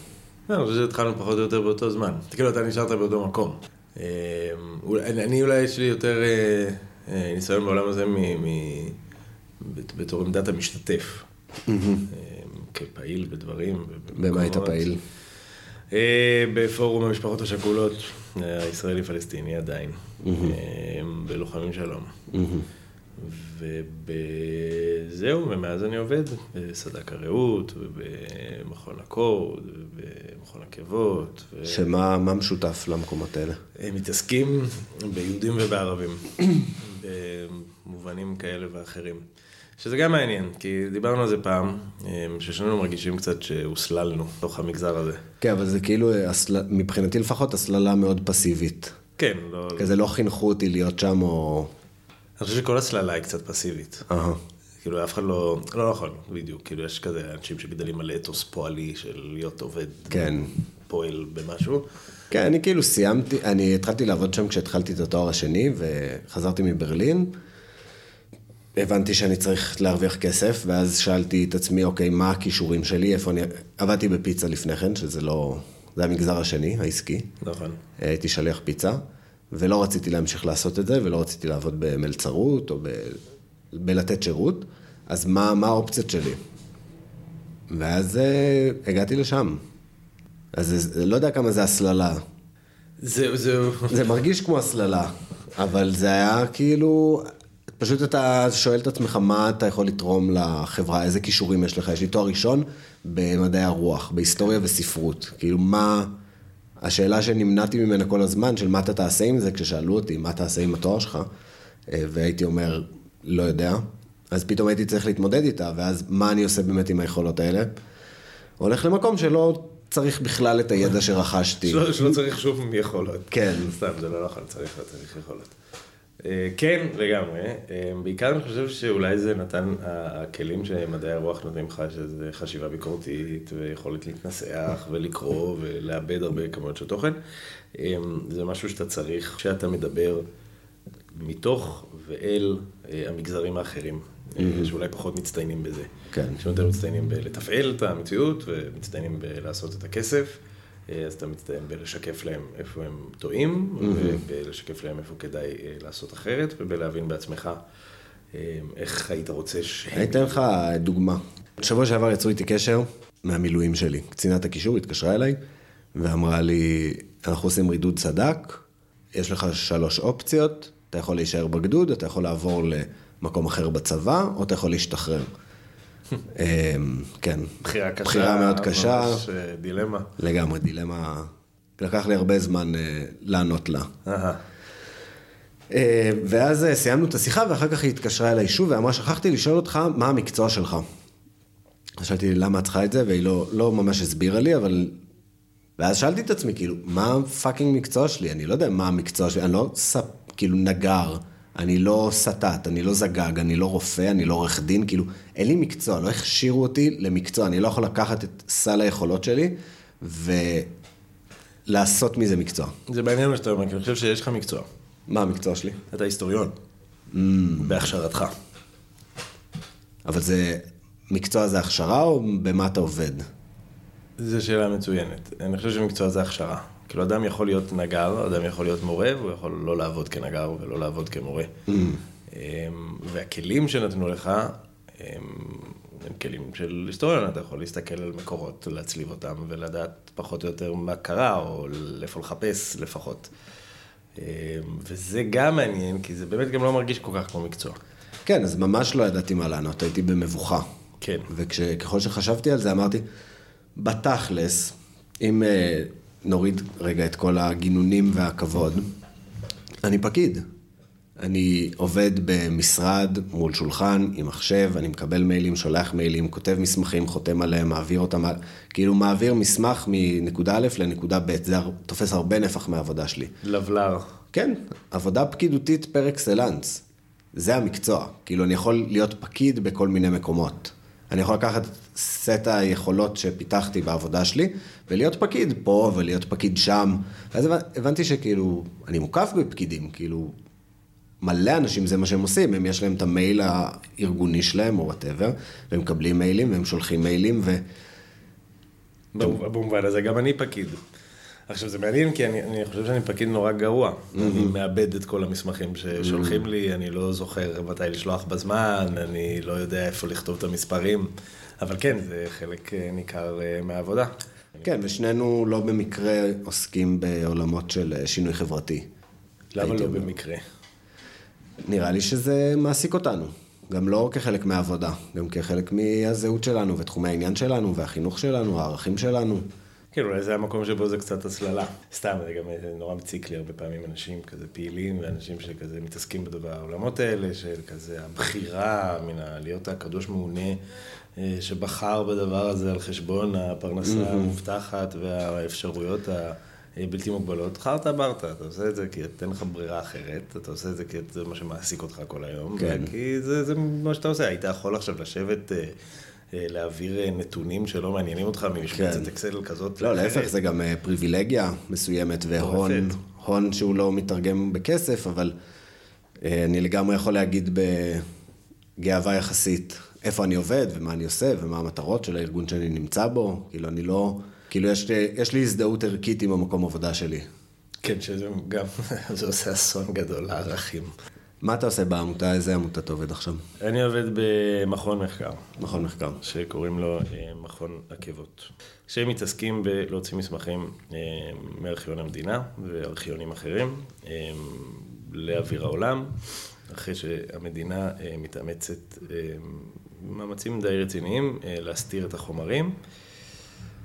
לא, אני חושב שהתחלנו פחות או יותר באותו זמן. כאילו, אתה נשארת באותו מקום. אה, אני אולי יש לי יותר אה, ניסיון בעולם הזה בתור עמדת המשתתף. כפעיל בדברים. במה היית. פעיל? בפורום המשפחות השכולות, הישראלי-פלסטיני עדיין. בלוחמים שלום. ובזהו, ומאז אני עובד בסדק הרעות, ובמכון הקורד, ובמכון עקבות. ו- שמה מה משותף למקומות האלה? הם מתעסקים ביהודים ובערבים, במובנים כאלה ואחרים. שזה גם מעניין, כי דיברנו על זה פעם, ששנינו מרגישים קצת שהוסללנו בתוך המגזר הזה. כן, אבל זה כאילו, מבחינתי לפחות, הסללה מאוד פסיבית. כן, לא... כזה לא חינכו אותי להיות שם, או... אני חושב שכל הסללה היא קצת פסיבית. כאילו, אף אחד לא... לא נכון, בדיוק. כאילו, יש כזה אנשים שגדלים על אתוס פועלי של להיות עובד, כן. פועל במשהו. כן, אני כאילו סיימתי, אני התחלתי לעבוד שם כשהתחלתי את התואר השני, וחזרתי מברלין. הבנתי שאני צריך להרוויח כסף, ואז שאלתי את עצמי, אוקיי, מה הכישורים שלי, איפה אני... עבדתי בפיצה לפני כן, שזה לא... זה המגזר השני, העסקי. נכון. הייתי שליח פיצה, ולא רציתי להמשיך לעשות את זה, ולא רציתי לעבוד במלצרות או ב... בלתת שירות, אז מה, מה האופציות שלי? ואז uh, הגעתי לשם. אז זה, לא יודע כמה זה הסללה. זהו, זהו. זה מרגיש כמו הסללה, אבל זה היה כאילו, פשוט אתה שואל את עצמך מה אתה יכול לתרום לחברה, איזה כישורים יש לך. יש לי תואר ראשון במדעי הרוח, בהיסטוריה וספרות. כאילו מה, השאלה שנמנעתי ממנה כל הזמן, של מה אתה תעשה עם זה, כששאלו אותי מה תעשה עם התואר שלך, אה, והייתי אומר, לא יודע. אז פתאום הייתי צריך להתמודד איתה, ואז מה אני עושה באמת עם היכולות האלה? הולך למקום שלא צריך בכלל את הידע שרכשתי. שלא, שלא צריך שום יכולות. כן. סתם, זה לא נכון, צריך, לא צריך יכולות. אה, כן, לגמרי. אה, בעיקר אני חושב שאולי זה נתן, הכלים שמדעי הרוח נותנים לך, שזה חשיבה ביקורתית, ויכולת להתנסח, ולקרוא, ולאבד הרבה כמויות של תוכן. אה, זה משהו שאתה צריך, כשאתה מדבר מתוך ואל המגזרים האחרים. mm-hmm. שאולי פחות מצטיינים בזה. כן. שיותר מצטיינים בלתפעל את המציאות ומצטיינים בלעשות את הכסף. אה, אז אתה מצטיין בלשקף להם איפה הם טועים. ובלשקף להם איפה כדאי אה, לעשות אחרת, ובלהבין בעצמך איך היית רוצה ש... אני אתן לך דוגמה. בשבוע שעבר יצרו איתי קשר מהמילואים שלי. קצינת הקישור התקשרה אליי ואמרה לי, אנחנו עושים רידוד סדק, יש לך שלוש אופציות, אתה יכול להישאר בגדוד, אתה יכול לעבור ל... מקום אחר בצבא, או אתה יכול להשתחרר. אמ, כן. בחירה קשה. בחירה מאוד קשה. ממש אה, דילמה. לגמרי, דילמה. לקח לי הרבה זמן אה, לענות לה. אה, ואז סיימנו את השיחה, ואחר כך היא התקשרה אליי שוב ואמרה, שכחתי לשאול אותך מה המקצוע שלך. שאלתי למה את צריכה את זה, והיא לא, לא ממש הסבירה לי, אבל... ואז שאלתי את עצמי, כאילו, מה הפאקינג מקצוע שלי? אני לא יודע מה המקצוע שלי, אני לא ספ... כאילו נגר. אני לא סטת, אני לא זגג, אני לא רופא, אני לא עורך דין, כאילו, אין לי מקצוע, לא הכשירו אותי למקצוע, אני לא יכול לקחת את סל היכולות שלי ולעשות מזה מקצוע. זה מעניין מה שאתה אומר, כי אני חושב שיש לך מקצוע. מה המקצוע שלי? אתה היסטוריון. Mm. בהכשרתך. אבל זה, מקצוע זה הכשרה או במה אתה עובד? זו שאלה מצוינת. אני חושב שמקצוע זה הכשרה. כאילו, אדם יכול להיות נגר, אדם יכול להיות מורה, והוא יכול לא לעבוד כנגר ולא לעבוד כמורה. Mm. אמ, והכלים שנתנו לך, הם, הם כלים של היסטוריון, אתה יכול להסתכל על מקורות, להצליב אותם, ולדעת פחות או יותר מה קרה, או איפה לחפש לפחות. אמ, וזה גם מעניין, כי זה באמת גם לא מרגיש כל כך כמו מקצוע. כן, אז ממש לא ידעתי מה לענות, הייתי במבוכה. כן. וככל שחשבתי על זה, אמרתי, בתכלס, אם... אה, נוריד רגע את כל הגינונים והכבוד. אני פקיד. אני עובד במשרד מול שולחן עם מחשב, אני מקבל מיילים, שולח מיילים, כותב מסמכים, חותם עליהם, מעביר אותם, כאילו מעביר מסמך מנקודה א' לנקודה ב', זה תופס הרבה נפח מהעבודה שלי. לבלר. כן, עבודה פקידותית par excellence. זה המקצוע. כאילו, אני יכול להיות פקיד בכל מיני מקומות. אני יכול לקחת סט היכולות שפיתחתי בעבודה שלי, ולהיות פקיד פה ולהיות פקיד שם. ואז הבנתי שכאילו, אני מוקף בפקידים, כאילו, מלא אנשים זה מה שהם עושים, הם יש להם את המייל הארגוני שלהם, או whatever, והם מקבלים מיילים, והם שולחים מיילים, ו... במובן הזה גם אני פקיד. עכשיו זה מעניין כי אני, אני חושב שאני פקיד נורא גרוע. Mm-hmm. אני מאבד את כל המסמכים ששולחים mm-hmm. לי, אני לא זוכר מתי לשלוח בזמן, אני לא יודע איפה לכתוב את המספרים, אבל כן, זה חלק אה, ניכר אה, מהעבודה. כן, ושנינו לא במקרה עוסקים בעולמות של אה, שינוי חברתי. למה לא במקרה? נראה לי שזה מעסיק אותנו. גם לא כחלק מהעבודה, גם כחלק מהזהות שלנו ותחומי העניין שלנו והחינוך שלנו, הערכים שלנו. כן, אולי זה המקום שבו זה קצת הצללה. סתם, זה גם נורא מציק לי הרבה פעמים אנשים כזה פעילים, ואנשים שכזה מתעסקים בעולמות האלה, של כזה הבחירה מן ה... להיות הקדוש מעונה, אה, שבחר בדבר הזה על חשבון הפרנסה המובטחת והאפשרויות הבלתי מוגבלות. חרטה ברטה, אתה עושה את זה כי אין לך ברירה אחרת, אתה עושה את זה כי זה מה שמעסיק אותך כל היום. כן. כי זה, זה מה שאתה עושה, היית יכול עכשיו לשבת... אה, להעביר נתונים שלא מעניינים אותך ממשבצת כן. אקסל כזאת. לא, לאחרת. להפך, זה גם אה, פריבילגיה מסוימת והון. הון שהוא לא מתרגם בכסף, אבל אה, אני לגמרי יכול להגיד בגאווה יחסית איפה אני עובד ומה אני עושה ומה המטרות של הארגון שאני נמצא בו. כאילו, אני לא... כאילו, יש, יש לי הזדהות ערכית עם המקום עבודה שלי. כן, שזה גם, זה עושה אסון גדול לערכים. מה אתה עושה בעמותה? איזה עמותה אתה עובד עכשיו? אני עובד במכון מחקר, מכון מחקר. שקוראים לו אה, מכון עקבות. שהם מתעסקים בלהוציא מסמכים אה, מארכיון המדינה וארכיונים אחרים אה, לאוויר העולם, אחרי שהמדינה מתאמצת במאמצים די רציניים להסתיר את החומרים.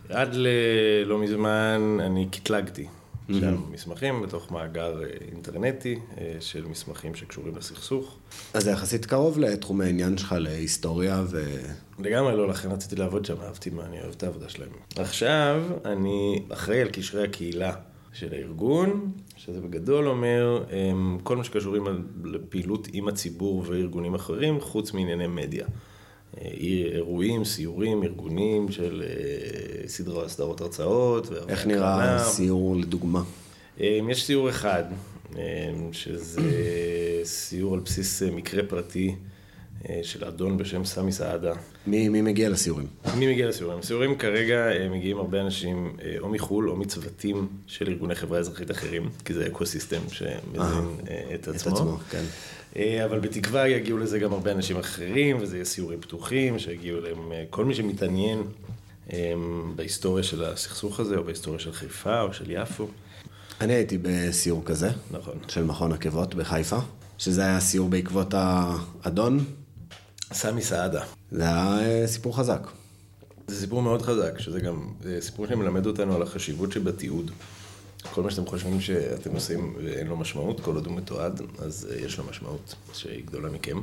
עד ללא מזמן אני קטלגתי שם מסמכים בתוך מאגר אה, אינטרנטי אה, של מסמכים שקשורים לסכסוך. אז זה יחסית קרוב לתחום העניין שלך, להיסטוריה ו... לגמרי לא, לכן רציתי לעבוד שם, אהבתי מה, אני אוהב את העבודה שלהם. עכשיו, אני אחראי על קשרי הקהילה של הארגון, שזה בגדול אומר אמ, כל מה שקשור עם ה- לפעילות עם הציבור וארגונים אחרים, חוץ מענייני מדיה. אה, אירועים, סיורים, ארגונים של אה, סדרה, סדרות הרצאות. איך נראה. סיור לדוגמה? אמ, יש סיור אחד, שזה סיור על בסיס אה, מקרה פרטי אה, של אדון בשם סמי סעדה. מי, מי מגיע לסיורים? מי מגיע לסיורים? סיורים כרגע אה, מגיעים הרבה אנשים אה, או מחו"ל או מצוותים של ארגוני חברה אזרחית אחרים, כי זה אקו-סיסטם שמזין אה, את עצמו. עצמו, כן. אה, אבל בתקווה יגיעו לזה גם הרבה אנשים אחרים, וזה יהיה סיורים פתוחים, שיגיעו אליהם אה, כל מי שמתעניין אה, בהיסטוריה של הסכסוך הזה, או בהיסטוריה של חיפה או של יפו. אני הייתי בסיור כזה, נכון. של מכון עקבות בחיפה, שזה היה סיור בעקבות האדון, סמי סעדה. זה היה סיפור חזק. זה סיפור מאוד חזק, שזה גם סיפור שמלמד אותנו על החשיבות שבתיעוד. כל מה שאתם חושבים שאתם עושים ואין לו משמעות, כל עוד הוא מתועד, אז אה, יש לו משמעות שהיא גדולה מכם.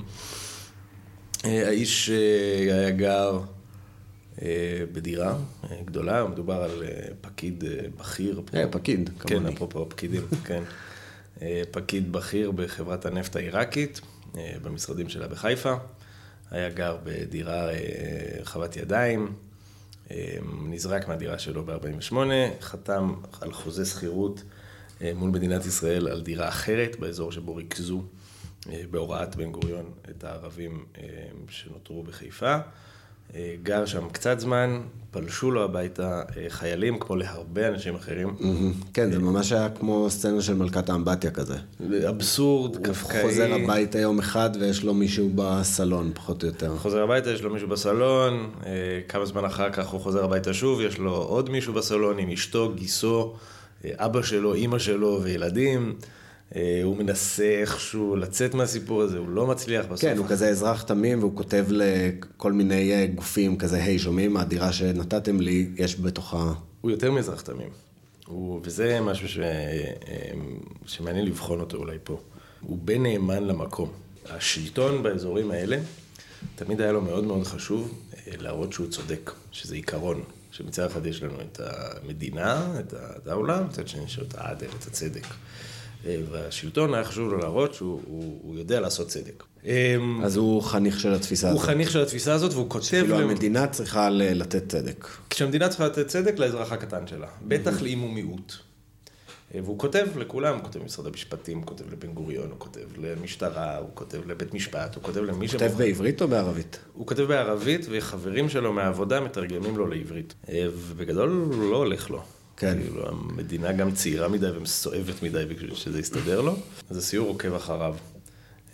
אה, האיש אה, היה גר בדירה גדולה, מדובר על פקיד בכיר. אה, פקיד, כן, כמוני. אפרופו פקידים, כן. פקיד בכיר בחברת הנפט העיראקית, במשרדים שלה בחיפה. היה גר בדירה רחבת ידיים, נזרק מהדירה שלו ב-48, חתם על חוזה שכירות אה, מול מדינת ישראל על דירה אחרת באזור שבו ריכזו אה, בהוראת בן גוריון את הערבים אה, שנותרו בחיפה. אה, גר שם קצת זמן, פלשו לו הביתה אה, חיילים, כמו להרבה אנשים אחרים. כן, זה ממש היה כמו סצנה של מלכת האמבטיה כזה. אבסורד, הוא קפקאי. חוזר הביתה יום אחד ויש לו מישהו בסלון, פחות או יותר. חוזר הביתה, יש לו מישהו בסלון, אה, כמה זמן אחר כך הוא חוזר הביתה שוב, יש לו עוד מישהו בסלון עם אשתו, גיסו, אבא שלו, אימא שלו וילדים. אה, הוא מנסה איכשהו לצאת מהסיפור הזה, הוא לא מצליח בסוף. כן, הוא כזה אזרח תמים והוא כותב לכל מיני אה, גופים כזה, היי, שומעים, הדירה שנתתם לי, יש בתוכה... הוא יותר מאזרח תמים. הוא, וזה משהו ש, אה, שמעניין לבחון אותו אולי פה. הוא בן נאמן למקום. השלטון באזורים האלה, תמיד היה לו מאוד מאוד חשוב להראות שהוא צודק, שזה עיקרון. שמצד אחד יש לנו את המדינה, את הדאולה, מצד שני יש את העדל, את הצדק. אה, והשלטון היה חשוב לו להראות שהוא הוא, הוא יודע לעשות צדק. אה, אז הוא חניך של התפיסה הוא הזאת. חניך של התפיסה הזאת והוא כותב... כאילו להם- המדינה צריכה לתת צדק. כשהמדינה צריכה לתת צדק לאזרח הקטן שלה, בטח לאם הוא מיעוט. אה, והוא כותב לכולם, הוא כותב למשרד המשפטים, הוא כותב לבן גוריון, הוא כותב למשטרה, הוא כותב לבית משפט, הוא כותב למי כותב שמוכן. בעברית או בערבית? הוא כותב בערבית, וחברים שלו מהעבודה מתרגמים לו לעברית. אה, ובגדול הוא לא הולך לו. כן. כאילו, המדינה גם צעירה מדי ומסואבת מדי בשביל שזה יסתדר לו, אז הסיור עוקב אחריו.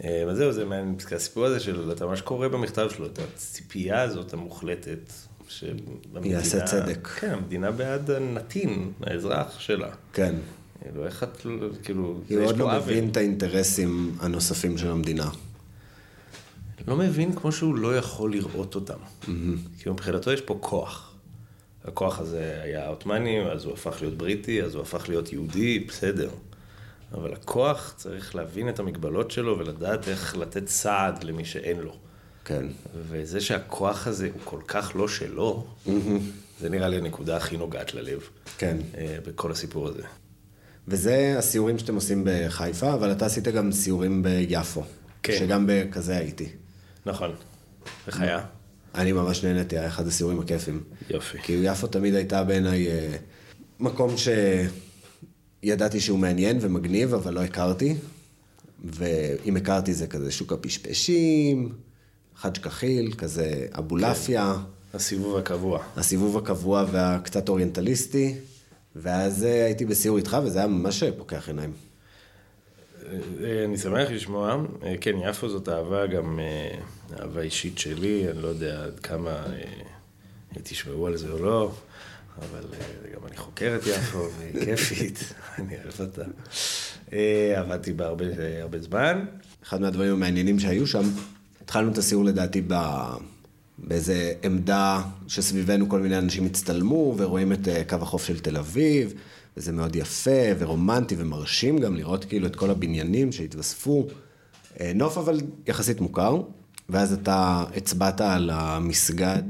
אה, אז זהו, זה מעניין, הסיפור הזה של אתה ממש קורא במכתב שלו, את הציפייה הזאת המוחלטת. שבמדינה- יעשה צדק. כן, המדינה בעד הנתין, האזרח שלה. כן. כאילו, איך את, כאילו, יש עוד לא. מבין את האינטרסים הנוספים של המדינה. לא מבין כמו שהוא לא יכול לראות אותם. כי מבחינתו יש פה כוח. הכוח הזה היה עות'מאני, אז הוא הפך להיות בריטי, אז הוא הפך להיות יהודי, בסדר. אבל הכוח צריך להבין את המגבלות שלו ולדעת איך לתת סעד למי שאין לו. כן. וזה שהכוח הזה הוא כל כך לא שלו, זה נראה לי הנקודה הכי נוגעת ללב כן. אה, בכל הסיפור הזה. וזה הסיורים שאתם עושים בחיפה, אבל אתה עשית גם סיורים ביפו. כן. שגם בכזה הייתי. נכון. איך היה? אני ממש נהניתי, היה אחד הסיורים הכיפים. יופי. כי יפו תמיד הייתה בעיניי אה, מקום שידעתי שהוא מעניין ומגניב, אבל לא הכרתי. ואם הכרתי זה כזה שוק הפשפשים, חאג' כחיל, כזה אבולעפיה. כן. הסיבוב הקבוע. הסיבוב הקבוע והקצת אוריינטליסטי. ואז אה, הייתי בסיור איתך, וזה היה ממש פוקח עיניים. אה, אני שמח לשמוע. כן, יפו זאת אהבה, גם אהבה אישית שלי, אני לא יודע עד כמה תשמעו על זה או לא, אבל גם אני חוקר את יפו, והיא כיפית, אני אוהב אותה. עבדתי בה הרבה, הרבה זמן. אחד מהדברים המעניינים שהיו שם, התחלנו את הסיור לדעתי ב... באיזה עמדה שסביבנו כל מיני אנשים הצטלמו ורואים את קו החוף של תל אביב, וזה מאוד יפה ורומנטי ומרשים גם לראות כאילו את כל הבניינים שהתווספו. אה, נוף אבל יחסית מוכר, ואז אתה הצבעת על המסגד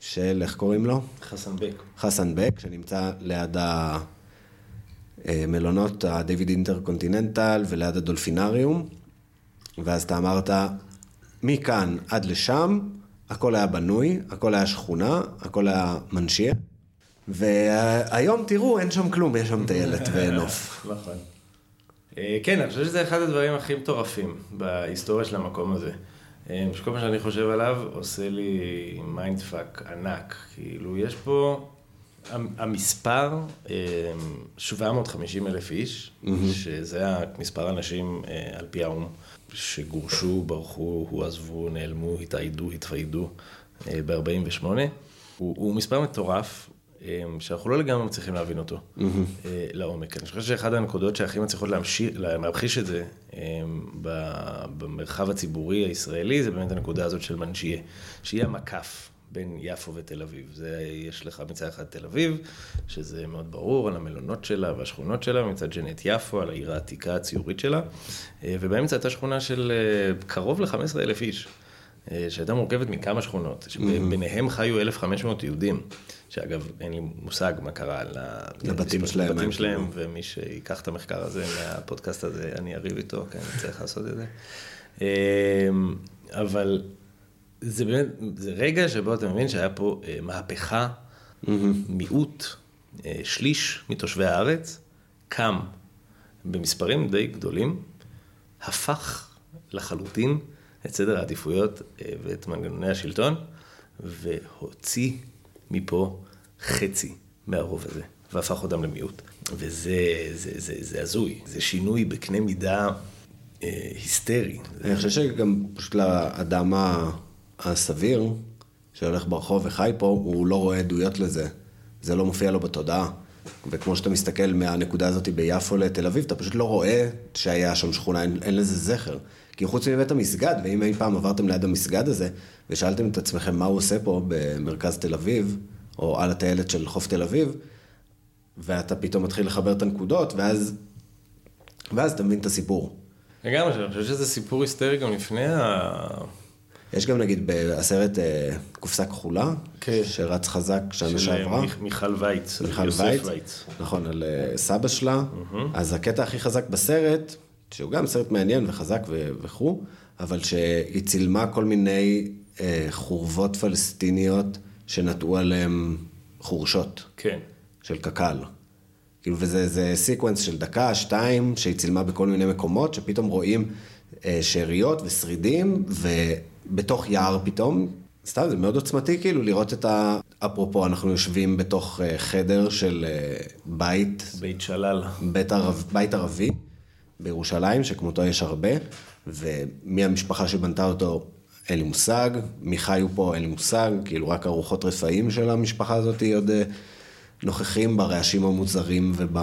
של, איך קוראים לו? חסן בק. חסן בק, שנמצא ליד המלונות, הדייוויד אינטרקונטיננטל וליד הדולפינריום, ואז אתה אמרת, מכאן עד לשם, הכל היה בנוי, הכל היה שכונה, הכל היה מנשיה. והיום תראו, אין שם כלום, יש שם טיילת ונוף. נכון. אה, כן, אני חושב שזה אחד הדברים הכי מטורפים בהיסטוריה של המקום הזה. אה, שכל מה שאני חושב עליו עושה לי mind fuck ענק. כאילו, יש פה... המספר, 750 אה, אלף איש, שזה המספר האנשים על פי האו"ם, שגורשו, ברחו, הועזבו, נעלמו, התאיידו, התאיידו ב-48, הוא, הוא מספר מטורף, שאנחנו לא לגמרי מצליחים להבין אותו mm-hmm. לעומק. אני חושב שאחת הנקודות שהכי מצליחות להמחיש את זה אמ, במרחב הציבורי הישראלי, זה באמת הנקודה הזאת של מנג'יה, שהיא המקף. בין יפו ותל אביב. זה, יש לך מצד אחד תל אביב, שזה מאוד ברור, על המלונות שלה והשכונות שלה, ומצד שני את יפו, על העיר העתיקה הציורית שלה, אה, ובאמצע הייתה שכונה של אה, קרוב ל-15 אלף איש. שהייתה מורכבת מכמה שכונות, שביניהם חיו 1,500 יהודים. שאגב, אין לי מושג מה קרה לבתים שלהם. לבתים שלהם, ומי שיקח את המחקר הזה מהפודקאסט הזה, אני אריב איתו, כי אני צריך לעשות את זה. אמ, אבל זה באמת, זה רגע שבו אתה מבין שהיה פה אה, מהפכה, מיעוט, אה, שליש מתושבי הארץ, קם במספרים די גדולים, הפך לחלוטין את סדר העדיפויות אה, ואת מנגנוני השלטון, והוציא מפה חצי מהרוב הזה, והפך אותם למיעוט. וזה זה, זה, זה הזוי, זה שינוי בקנה מידה אה, היסטרי. אני חושב שגם פשוט לאדם הסביר, שהולך ברחוב וחי פה, הוא לא רואה עדויות לזה. זה לא מופיע לו בתודעה. וכמו שאתה מסתכל מהנקודה הזאת ביפו לתל אביב, אתה פשוט לא רואה שהיה שם שכונה, אין, אין לזה זכר. כי חוץ מבית המסגד, ואם אי פעם עברתם ליד המסגד הזה, ושאלתם את עצמכם מה הוא עושה פה במרכז תל אביב, או על הטיילת של חוף תל אביב, ואתה פתאום מתחיל לחבר את הנקודות, ואז, ואז אתה מבין את הסיפור. לגמרי, אני חושב שזה סיפור היסטרי גם לפני ה... יש גם נגיד בסרט אה, קופסה כחולה, כן. שרץ חזק שנה אה, שעברה. של מיכל וייץ, מיכל וייץ. נכון, על אה, סבא שלה. אז הקטע הכי חזק בסרט, שהוא גם סרט מעניין וחזק וכו', אבל שהיא צילמה כל מיני אה, חורבות פלסטיניות שנטעו עליהן חורשות. כן. של קק"ל. כאילו, וזה sequence של דקה, שתיים, שהיא צילמה בכל מיני מקומות, שפתאום רואים אה, שאריות ושרידים, ובתוך יער פתאום, סתם, זה מאוד עוצמתי כאילו לראות את ה... אפרופו, אנחנו יושבים בתוך אה, חדר של אה, בית. בית שלל. בית, ערב, בית ערבי בירושלים, שכמותו יש הרבה, ומי המשפחה שבנתה אותו, אין לי מושג. מי חיו פה, אין לי מושג. כאילו, רק ארוחות רפאים של המשפחה הזאת עוד אה, נוכחים ברעשים המוזרים וב...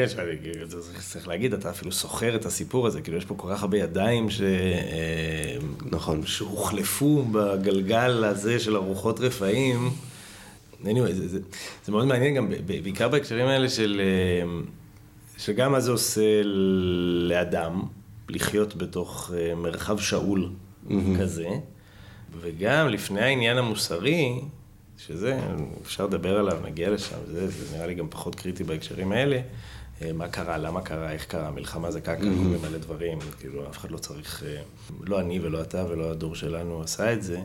כן, צריך להגיד, אתה אפילו סוחר את הסיפור הזה, כאילו יש פה כל כך הרבה ידיים ש... אה, נכון. שהוחלפו בגלגל הזה של ארוחות רפאים. anyway, זה, זה, זה מאוד מעניין גם, בעיקר בהקשרים האלה של, אה, שגם מה זה עושה לאדם, לחיות בתוך אה, מרחב שאול mm-hmm. כזה, וגם לפני העניין המוסרי, שזה, אפשר לדבר עליו, נגיע לשם, זה, זה נראה לי גם פחות קריטי בהקשרים האלה. אה, מה קרה, למה קרה, איך קרה, מלחמה זה קקה, כל מיני דברים, כאילו אף אחד לא צריך, אה, לא אני ולא אתה ולא הדור שלנו עשה את זה,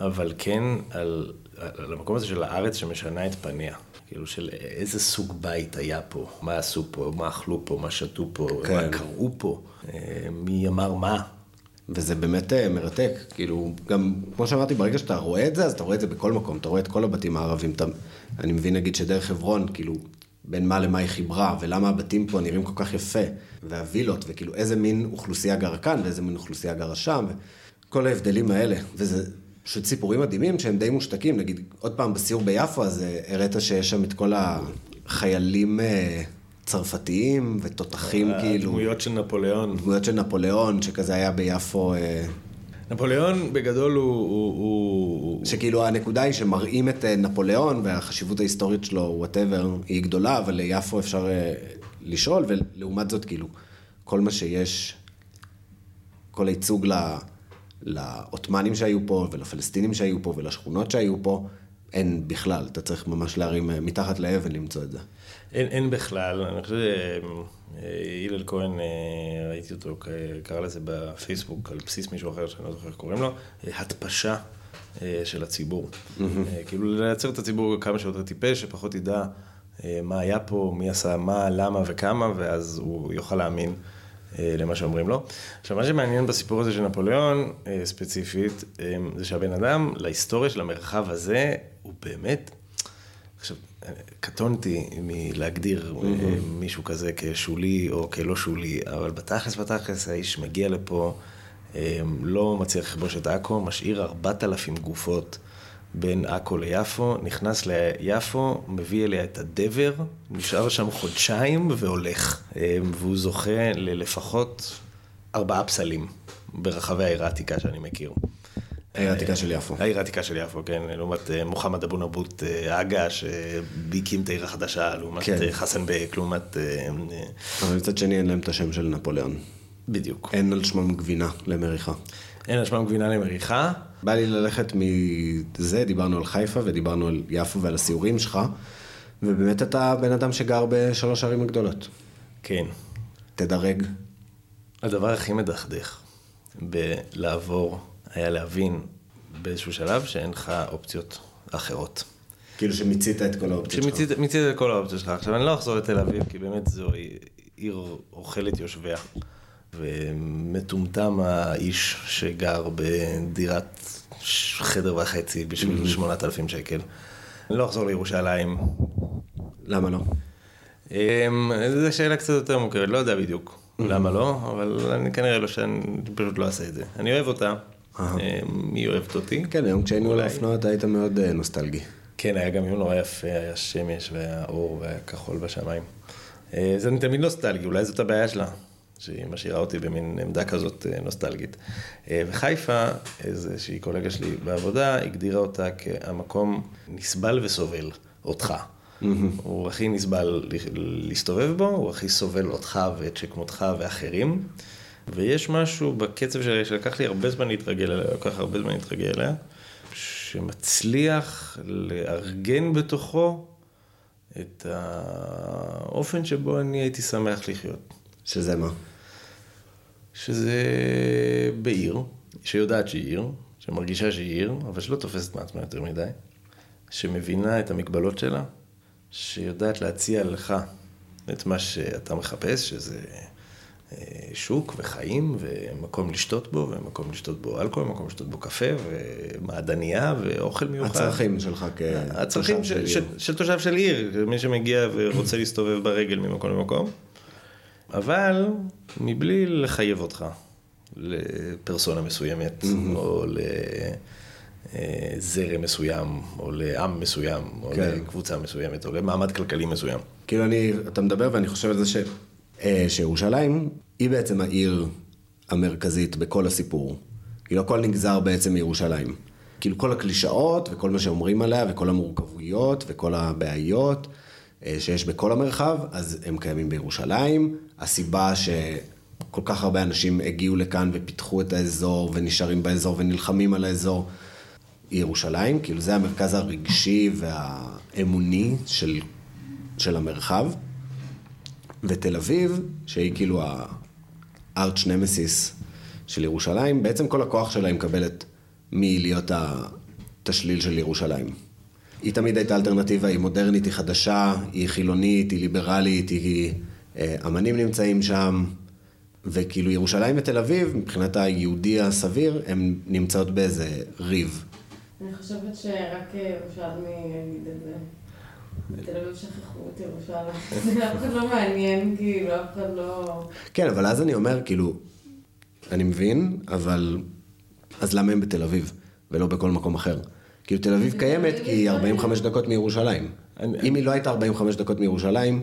אבל כן על, על המקום הזה של הארץ שמשנה את פניה. כאילו של איזה סוג בית היה פה, מה עשו פה, מה אכלו פה, מה שתו פה, כן. מה קראו פה, אה, מי אמר מה. וזה באמת מרתק, כאילו, גם, כמו שאמרתי, ברגע שאתה רואה את זה, אז אתה רואה את זה בכל מקום, אתה רואה את כל הבתים הערבים, אתה, אני מבין נגיד שדרך חברון, כאילו, בין מה למה היא חיברה, ולמה הבתים פה נראים כל כך יפה, והווילות, וכאילו איזה מין אוכלוסייה גרה כאן, ואיזה מין אוכלוסייה גרה שם, וכל ההבדלים האלה, וזה פשוט סיפורים מדהימים שהם די מושתקים, נגיד, עוד פעם בסיור ביפו, אז אה, הראית שיש שם את כל החיילים... צרפתיים ותותחים אה, כאילו. דמויות של נפוליאון. דמויות של נפוליאון, שכזה היה ביפו. אה, נפוליאון בגדול הוא, הוא, הוא... שכאילו הנקודה היא שמראים את אה, נפוליאון והחשיבות ההיסטורית שלו, whatever, היא גדולה, אבל ליפו אפשר לשאול, ולעומת זאת כאילו, כל מה שיש, כל הייצוג לעות'מאנים שהיו פה, ולפלסטינים שהיו פה, ולשכונות שהיו פה, אין בכלל, אתה צריך ממש להרים מתחת לאבן למצוא את זה. אין, אין בכלל, אני חושב שהלל כהן, אה, ראיתי אותו, קרא לזה בפייסבוק, על בסיס מישהו אחר שאני לא זוכר איך קוראים לו, התפשה אה, של הציבור. כאילו לייצר את הציבור כמה שיותר טיפש, שפחות ידע מה היה פה, מי עשה מה, למה וכמה, ואז הוא יוכל להאמין. למה שאומרים לו. עכשיו, מה שמעניין בסיפור הזה של נפוליאון, ספציפית, זה שהבן אדם, להיסטוריה של המרחב הזה, הוא באמת, עכשיו, קטונתי מלהגדיר mm-hmm. מישהו כזה כשולי או כלא שולי, אבל בתכלס, בתכלס, האיש מגיע לפה, אה, לא מצליח לכבוש את עכו, משאיר 4,000 גופות בין עכו ליפו, נכנס ליפו, מביא אליה את הדבר, נשאר שם חודשיים והולך. אה, והוא זוכה ללפחות ארבעה פסלים ברחבי העיר העתיקה שאני מכיר. העיר העתיקה של יפו. העיר העתיקה של יפו, כן, לעומת אה, מוחמד אבו נבוט אגה, אה, שהקים את העיר החדשה, לעומת כן. אה, חסן בק, לעומת... אבל מצד שני אין להם את השם של נפוליאון. בדיוק. אין על שמם גבינה למריחה. אין על שמם גבינה למריחה. בא לי ללכת מזה, דיברנו על חיפה ודיברנו על יפו ועל הסיורים שלך, ובאמת אתה בן אדם שגר בשלוש ערים הגדולות. כן. תדרג. הדבר הכי מדכדך בלעבור היה להבין באיזשהו שלב שאין לך אופציות אחרות. כאילו שמיצית את כל האופציות שלך. שמיצית את כל האופציות שלך. עכשיו, אני לא אחזור לתל אביב, כי באמת זו עיר אוכלת יושביה. ומטומטם האיש שגר בדירת חדר וחצי בשביל 8,000 mm-hmm. שקל. אני לא אחזור לירושלים. למה לא? אמ, זו שאלה קצת יותר מוכרת, לא יודע בדיוק mm-hmm. למה לא, אבל אני כנראה לא שאני פשוט לא אעשה את זה. אני אוהב אותה. אה, מי אוהבת אותי. כן, היום כשהיינו על האופנוע אתה היית מאוד אה, נוסטלגי. כן, היה גם יום נורא יפה, היה שמש והיה אור והיה כחול בשמיים. אה, זה אני תמיד נוסטלגי, אולי זאת הבעיה שלה, שהיא משאירה אותי במין עמדה כזאת נוסטלגית. וחיפה, איזושהי קולגה שלי בעבודה, הגדירה אותה כהמקום נסבל וסובל אותך. הוא הכי נסבל להסתובב בו, הוא הכי סובל אותך ואת שכמותך ואחרים. ויש משהו בקצב שלי שלקח לי הרבה זמן להתרגל אליה, לקח הרבה זמן להתרגל אליה, שמצליח לארגן בתוכו את האופן שבו אני הייתי שמח לחיות. שזה מה? שזה בעיר, שיודעת שהיא עיר, שמרגישה שהיא עיר, אבל שלא תופסת מעצמה יותר מדי, שמבינה את המגבלות שלה, שיודעת להציע לך את מה שאתה מחפש, שזה שוק וחיים ומקום לשתות בו, ומקום לשתות בו אלכוהול, מקום לשתות בו קפה ומעדניה ואוכל מיוחד. הצרכים שלך כתושב הצרכים של, של, של תושב של עיר, מי שמגיע ורוצה להסתובב ברגל ממקום למקום, אבל מבלי לחייב אותך לפרסונה מסוימת. או לזרם מסוים, או לעם מסוים, או כן. לקבוצה מסוימת, או למעמד כלכלי מסוים. כאילו אני, אתה מדבר ואני חושב על זה ש... אה, שירושלים היא בעצם העיר המרכזית בכל הסיפור. כאילו הכל נגזר בעצם מירושלים. כאילו כל הקלישאות וכל מה שאומרים עליה וכל המורכבויות וכל הבעיות אה, שיש בכל המרחב, אז הם קיימים בירושלים. הסיבה שכל כך הרבה אנשים הגיעו לכאן ופיתחו את האזור ונשארים באזור ונלחמים על האזור, היא ירושלים. כאילו זה המרכז הרגשי והאמוני של, של המרחב. ותל אביב, שהיא כאילו הארץ' נמסיס של ירושלים, בעצם כל הכוח שלה היא מקבלת מלהיות השליל של ירושלים. היא תמיד הייתה אלטרנטיבה, היא מודרנית, היא חדשה, היא חילונית, היא ליברלית, היא... אה, אמנים נמצאים שם, וכאילו ירושלים ותל אביב, מבחינת היהודי הסביר, הן נמצאות באיזה ריב. אני חושבת שרק ירושלמי יגיד את זה. בתל אביב שכחו את ירושלים. אף אחד לא מעניין, כאילו, אף אחד לא... כן, אבל אז אני אומר, כאילו, אני מבין, אבל... אז למה הם בתל אביב, ולא בכל מקום אחר? כאילו, תל אביב קיימת כי היא 45 דקות מירושלים. אם היא לא הייתה 45 דקות מירושלים,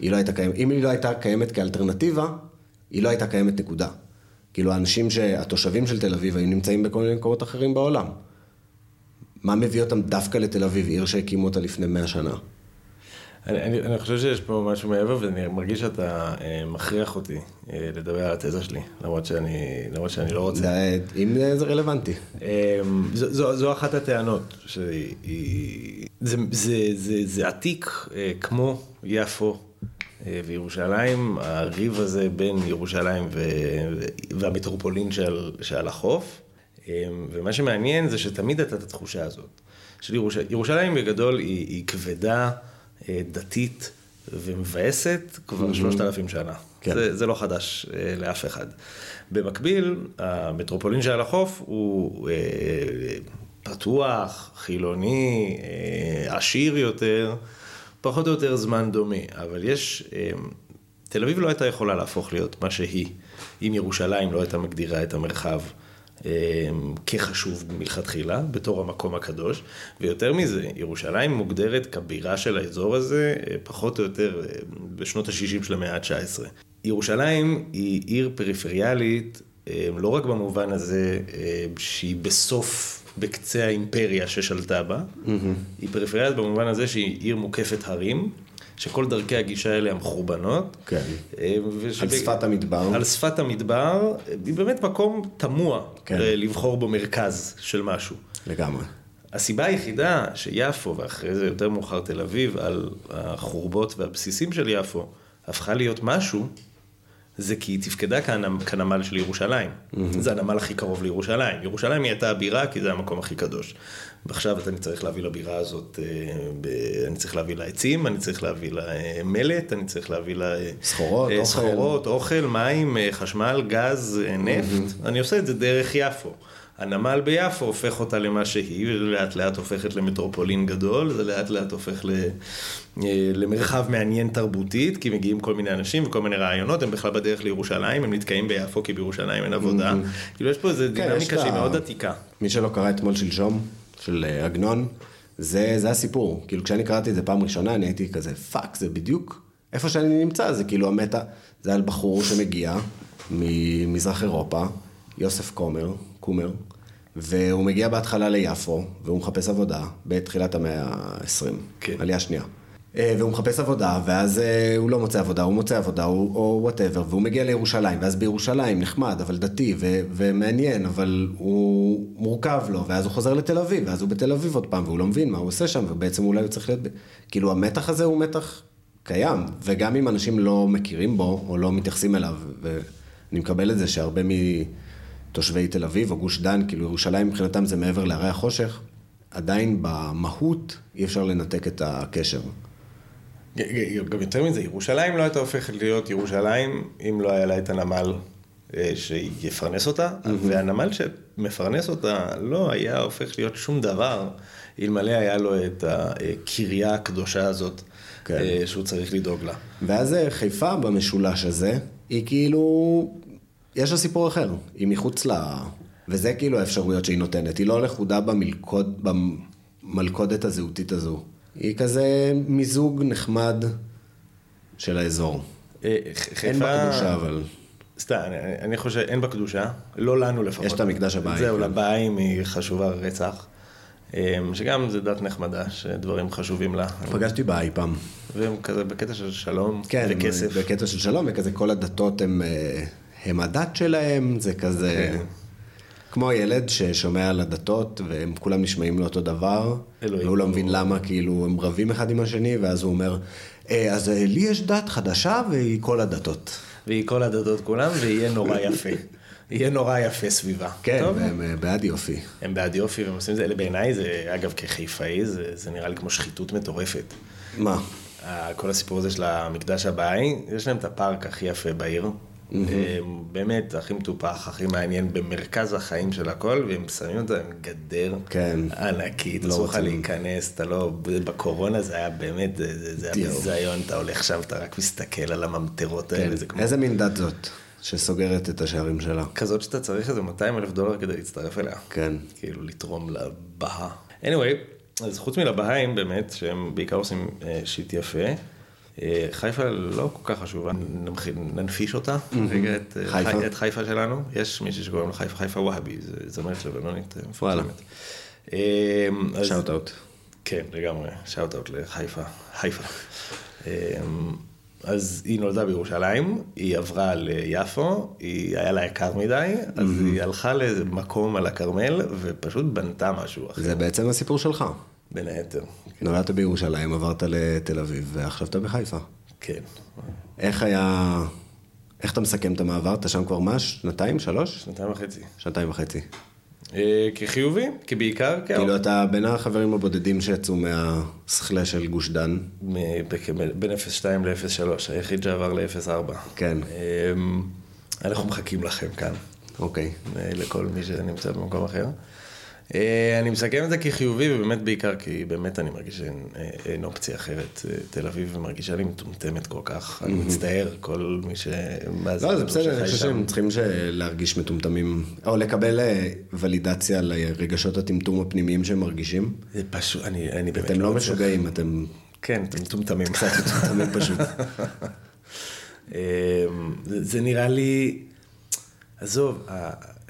היא לא הייתה קיימת. אם היא לא הייתה קיימת כאלטרנטיבה, היא לא הייתה קיימת נקודה. כאילו, האנשים, התושבים של תל אביב היו נמצאים בכל מיני מקומות אחרים בעולם. מה מביא אותם דווקא לתל אביב, עיר שהקימו אותה לפני מאה שנה? אני, אני, אני חושב שיש פה משהו מעבר, ואני מרגיש שאתה אה, מכריח אותי אה, לדבר על התזה שלי, למרות שאני, למרות שאני לא רוצה. זה, אם זה רלוונטי. אה, זו, זו, זו אחת הטענות, שהיא, זה, זה, זה, זה עתיק אה, כמו יפו אה, וירושלים, הריב הזה בין ירושלים ו, והמטרופולין של, שעל החוף. אמ, ומה שמעניין זה שתמיד הייתה את התחושה הזאת. של ירושלים, ירושלים בגדול היא, היא כבדה, אה, דתית ומבאסת כבר שלושת אלפים שנה. כן. זה, זה לא חדש אה, לאף אחד. במקביל, המטרופולין שעל החוף הוא אה, פתוח, חילוני, עשיר יותר, פחות או יותר זמן דומה. אבל יש, תל אביב לא הייתה יכולה להפוך להיות מה שהיא, אם ירושלים לא הייתה מגדירה את המרחב. אמ, כחשוב מלכתחילה, בתור המקום הקדוש, ויותר מזה, ירושלים מוגדרת כבירה של האזור הזה, אה, פחות או יותר אה, בשנות ה-60 של המאה ה-19. ירושלים היא עיר פריפריאלית, אה, לא רק במובן הזה שהיא בסוף, בקצה האימפריה ששלטה בה, mm-hmm. היא פריפריאלית במובן הזה שהיא עיר מוקפת הרים. שכל דרכי הגישה האלה הן חורבנות. כן. אה, ושב... על שפת המדבר. על שפת המדבר, היא באמת מקום תמוה כן. אה, לבחור בו מרכז של משהו. לגמרי. הסיבה היחידה שיפו, ואחרי זה יותר מאוחר תל אביב, על החורבות והבסיסים של יפו, הפכה להיות משהו, זה כי היא תפקדה כנמל של ירושלים. Mm-hmm. זה הנמל הכי קרוב לירושלים. ירושלים היא הייתה הבירה כי זה המקום הכי קדוש. ועכשיו אני צריך להביא לבירה הזאת, אה, אני צריך להביא לה עצים, אני צריך להביא לה אה, מלט, אני צריך להביא לה... אה, סחורות, אוכל. סחורות, אוכל, מים, חשמל, גז, נפט. Mm-hmm. אני עושה את זה דרך יפו. הנמל ביפו הופך אותה למה שהיא, ולאט לאט הופכת למטרופולין גדול, זה לאט לאט הופך ל... למרחב מעניין תרבותית, כי מגיעים כל מיני אנשים וכל מיני רעיונות, הם בכלל בדרך לירושלים, הם נתקעים ביפו כי בירושלים אין עבודה. כאילו יש פה איזו כן, דינמיקה שהיא מאוד עתיקה. מי שלא קרא אתמול שלשום, של אה, עגנון, זה, זה הסיפור. כאילו, כשאני קראתי את זה פעם ראשונה, אני הייתי כזה, fuck, זה בדיוק איפה שאני נמצא, זה כאילו ה meta, זה על בחור שמגיע ממזרח אירופה, יוסף קומר, קומר, והוא מגיע בהתחלה ליפו, והוא מחפש עבודה בתחילת המאה ה-20, כן. עלייה שנייה. אה, והוא מחפש עבודה, ואז אה, הוא לא מוצא עבודה, הוא מוצא עבודה, או whatever, והוא מגיע לירושלים, ואז בירושלים נחמד, אבל דתי ו- ומעניין, אבל הוא מורכב לו, ואז הוא חוזר לתל אביב, ואז הוא בתל אביב עוד פעם, והוא לא מבין מה הוא עושה שם, ובעצם אולי הוא צריך להיות... כאילו, המתח הזה הוא מתח קיים, וגם אם אנשים לא מכירים בו, או לא מתייחסים אליו, ואני מקבל את זה שהרבה מתושבי תל אביב, או גוש דן, כאילו ירושלים מבחינתם זה מעבר להרי החושך, עדיין במהות אי אפשר לנתק את הקשר. גם יותר מזה, ירושלים לא הייתה הופכת להיות ירושלים אם לא היה לה את הנמל אה, שיפרנס אותה, והנמל שמפרנס אותה לא היה הופך להיות שום דבר אלמלא היה לו את הקריה הקדושה הזאת כן. אה, שהוא צריך לדאוג לה. ואז אה, חיפה במשולש הזה, היא כאילו, יש לה סיפור אחר, היא מחוץ ל... וזה כאילו האפשרויות שהיא נותנת, היא לא לכודה במלכוד, במלכודת הזהותית הזו. היא כזה מיזוג נחמד של האזור. אה, אין בה קדושה, אבל... סתם, אני חושב, אין בה קדושה, לא לנו לפחות. יש את המקדש הבאים. זהו, כן. לבאים היא חשובה רצח. אה, שגם זה דת נחמדה, שדברים חשובים לה. פגשתי באי פעם. והם כזה בקטע של שלום כן, וכסף. כן, בקטע של שלום, וכזה כל הדתות הם, אה, הם הדת שלהם, זה כזה... כן. כמו ילד ששומע על הדתות, והם כולם נשמעים לאותו דבר. והוא לא מבין למה, כאילו, הם רבים אחד עם השני, ואז הוא אומר, אה, אז אה, לי יש דת חדשה והיא כל הדתות. וכל הדדות כולם, ויהיה נורא יפה. יהיה נורא יפה סביבה. כן, טוב? והם אה, בעד יופי. הם בעד יופי והם עושים את זה, אלה בעיניי זה, אגב, כחיפאי, זה, זה נראה לי כמו שחיתות מטורפת. מה? כל הסיפור הזה של המקדש הבאי, יש להם את הפארק הכי יפה בעיר. אה, באמת, הכי מטופח, הכי מעניין, במרכז החיים של הכל, והם שמים את זה עם גדר כן. ענקית, לא אסור לך. להיכנס, אתה לא, בקורונה זה היה באמת, זה, זה, זה היה. ביזיון, אתה הולך שם, אתה רק מסתכל על הממטרות האלה, כן. זה כמו... איזה מין דת זאת שסוגרת את השערים שלה? כזאת שאתה צריך איזה 200 אלף דולר כדי להצטרף אליה. כן. כאילו לתרום לבהה. anyway, אז חוץ מלבהאים באמת, שהם בעיקר עושים אה, שיט יפה, חיפה לא כל כך חשובה, ננפיש אותה, רגע את אה, חיפה? חי- את חיפה שלנו, יש מישהי שקוראים לה חיפה, חיפה וואהבי, זה זמרת לבנונית אה. מפורסמת. אה, shout out. כן, לגמרי, shout out לחיפה, חיפה. אמ, אז היא נולדה בירושלים, היא עברה ליפו, היא היה לה יקר מדי, אז היא הלכה לאיזה מקום על הכרמל, ופשוט בנתה משהו אחר, זה בעצם הסיפור שלך. בין היתר. נולדת בירושלים, עברת לתל אביב, ועכשיו אתה בחיפה. כן. איך היה... איך אתה מסכם את המעבר? אתה שם כבר מה? שנתיים? שלוש? שנתיים וחצי. שנתיים וחצי. אה, כחיובי, כבעיקר כאילו. אתה בין החברים הבודדים שיצאו מהסכלה של גוש דן. בין 0.2 ל-0.3, היחיד שעבר ל-0.4. כן. אמ, אנחנו מחכים לכם כאן. אוקיי. אה, לכל מי שנמצא במקום אחר. אה, אני מסכם את זה כחיובי, ובאמת בעיקר כי באמת אני מרגיש שאין אה, אופציה אחרת. אה, תל אביב מרגישה לי מטומטמת כל כך. אני מצטער, כל מי שמאזין. לא, זה בסדר, אני חושב. שהם צריכים ש- להרגיש מטומטמים, או לקבל ולידציה לרגשות הטמטום הפנימיים שהם מרגישים. זה פשוט, אני אני באמת אתם לא מצליח. משוגעים, אתם כן, אתם מטומטמים. קצת מטומטמים פשוט. זה נראה לי, עזוב,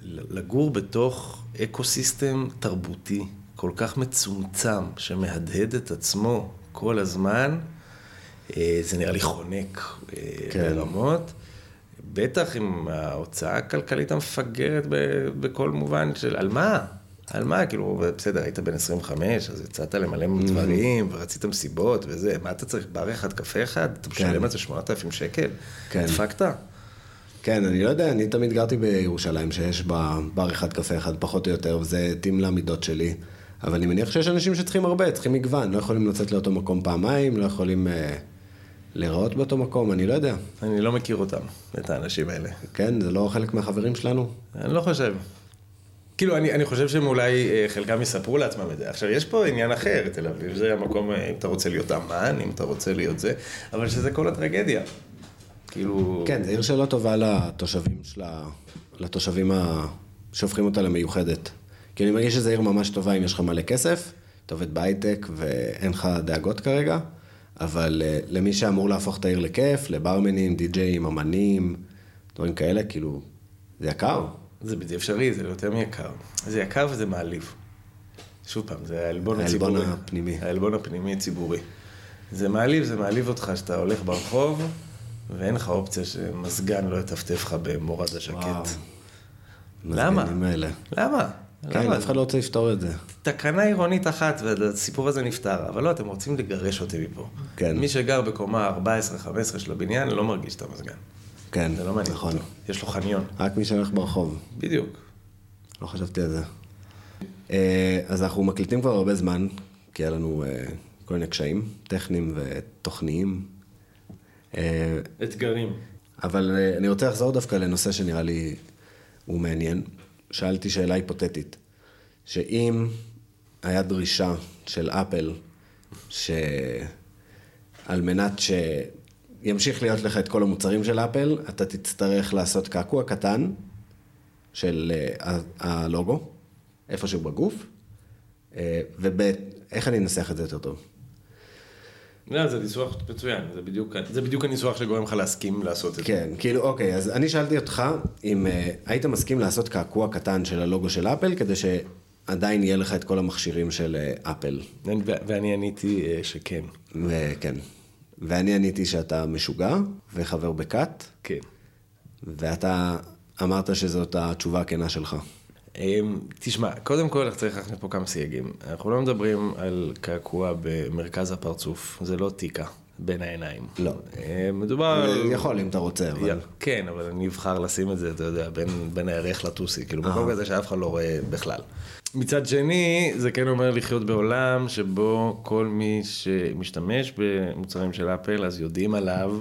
לגור בתוך אקו-סיסטם תרבותי כל כך מצומצם, שמהדהד את עצמו כל הזמן, אה, זה נראה לי חונק אה, כן. ברמות. בטח עם ההוצאה הכלכלית המפגרת בכל מובן של על מה? על מה? כאילו, בסדר, היית בן 25, אז יצאת למלא דברים, ורצית מסיבות וזה, מה אתה צריך? בר אחד, קפה אחד? אתה משלם על זה 8,000 שקל? כן. דפקת? כן, אני לא יודע, אני תמיד גרתי בירושלים, שיש בה בר אחד, קפה אחד, פחות או יותר, וזה התאים למידות שלי. אבל אני מניח שיש אנשים שצריכים הרבה, צריכים מגוון, לא יכולים לצאת לאותו מקום פעמיים, לא יכולים אה, להיראות באותו מקום, אני לא יודע. אני לא מכיר אותם, את האנשים האלה. כן, זה לא חלק מהחברים שלנו? אני לא חושב. כאילו, אני, אני חושב שהם אולי, אה, חלקם יספרו לעצמם את זה. עכשיו, יש פה עניין אחר, תל אביב זה המקום, אה, אם אתה רוצה להיות אמן, אם אתה רוצה להיות זה, אבל שזה כל הטרגדיה. כאילו... כן, זו עיר שלא טובה לתושבים שלה, לתושבים ה... שהופכים אותה למיוחדת. כי אני מרגיש שזו עיר ממש טובה אם יש לך מלא כסף, אתה עובד בהייטק ואין לך דאגות כרגע, אבל אה, למי שאמור להפוך את העיר לכיף, לברמנים, די-ג'אים, אמנים, דברים כאלה, כאילו, זה יקר. זה בלתי אפשרי, זה יותר מיקר. זה יקר וזה מעליב. שוב פעם, זה העלבון העלבון הציבורי. הפנימי. העלבון הפנימי הציבורי. זה מעליב, זה מעליב אותך שאתה הולך ברחוב, ואין לך אופציה שמזגן לא יטפטף לך במורד השקט. למה? למה? כן? אף אחד לא רוצה לפתור את זה. תקנה עירונית אחת, והסיפור הזה נפתר. אבל לא, אתם רוצים לגרש אותי מפה. כן. מי שגר בקומה 14-15 של הבניין לא מרגיש את המזגן. כן, זה לא מעניין נכון. אותו. יש לו חניון. רק מי שהולך ברחוב. בדיוק. לא חשבתי על זה. אה, אז אנחנו מקליטים כבר הרבה זמן, כי היה לנו אה, כל מיני קשיים טכניים ותוכניים. אה, אתגרים. אבל אה, אני רוצה לחזור דווקא לנושא שנראה לי הוא מעניין. שאלתי שאלה היפותטית, שאם היה דרישה של אפל, שעל מנת שימשיך להיות לך את כל המוצרים של אפל, אתה תצטרך לעשות קעקוע קטן של אה, הלוגו, איפשהו בגוף, ואיך אני אנסח את זה יותר טוב? לא, זה ניסוח מצוין, זה בדיוק, זה בדיוק הניסוח שגורם לך להסכים לעשות את זה. כן, כאילו, אוקיי, אז אני שאלתי אותך אם uh, היית מסכים לעשות קעקוע קטן של הלוגו של אפל, כדי שעדיין יהיה לך את כל המכשירים של uh, אפל. ואני עניתי אה, שכן. וכן. ואני עניתי שאתה משוגע וחבר בכת, כן. ואתה אמרת שזאת התשובה הכנה שלך. אמ, תשמע, קודם כל צריך להכניס פה כמה סייגים. אנחנו לא מדברים על קעקוע במרכז הפרצוף, זה לא טיקה. בין העיניים. לא. אה, מדובר. יכול אם אתה רוצה, אבל... כן, אבל אני אבחר לשים את זה, אתה יודע, בין, בין הירח לטוסי, כאילו מקום כזה שאף אחד לא רואה בכלל. מצד שני, זה כן אומר לחיות בעולם שבו כל מי שמשתמש במוצרים של אפל, אז יודעים עליו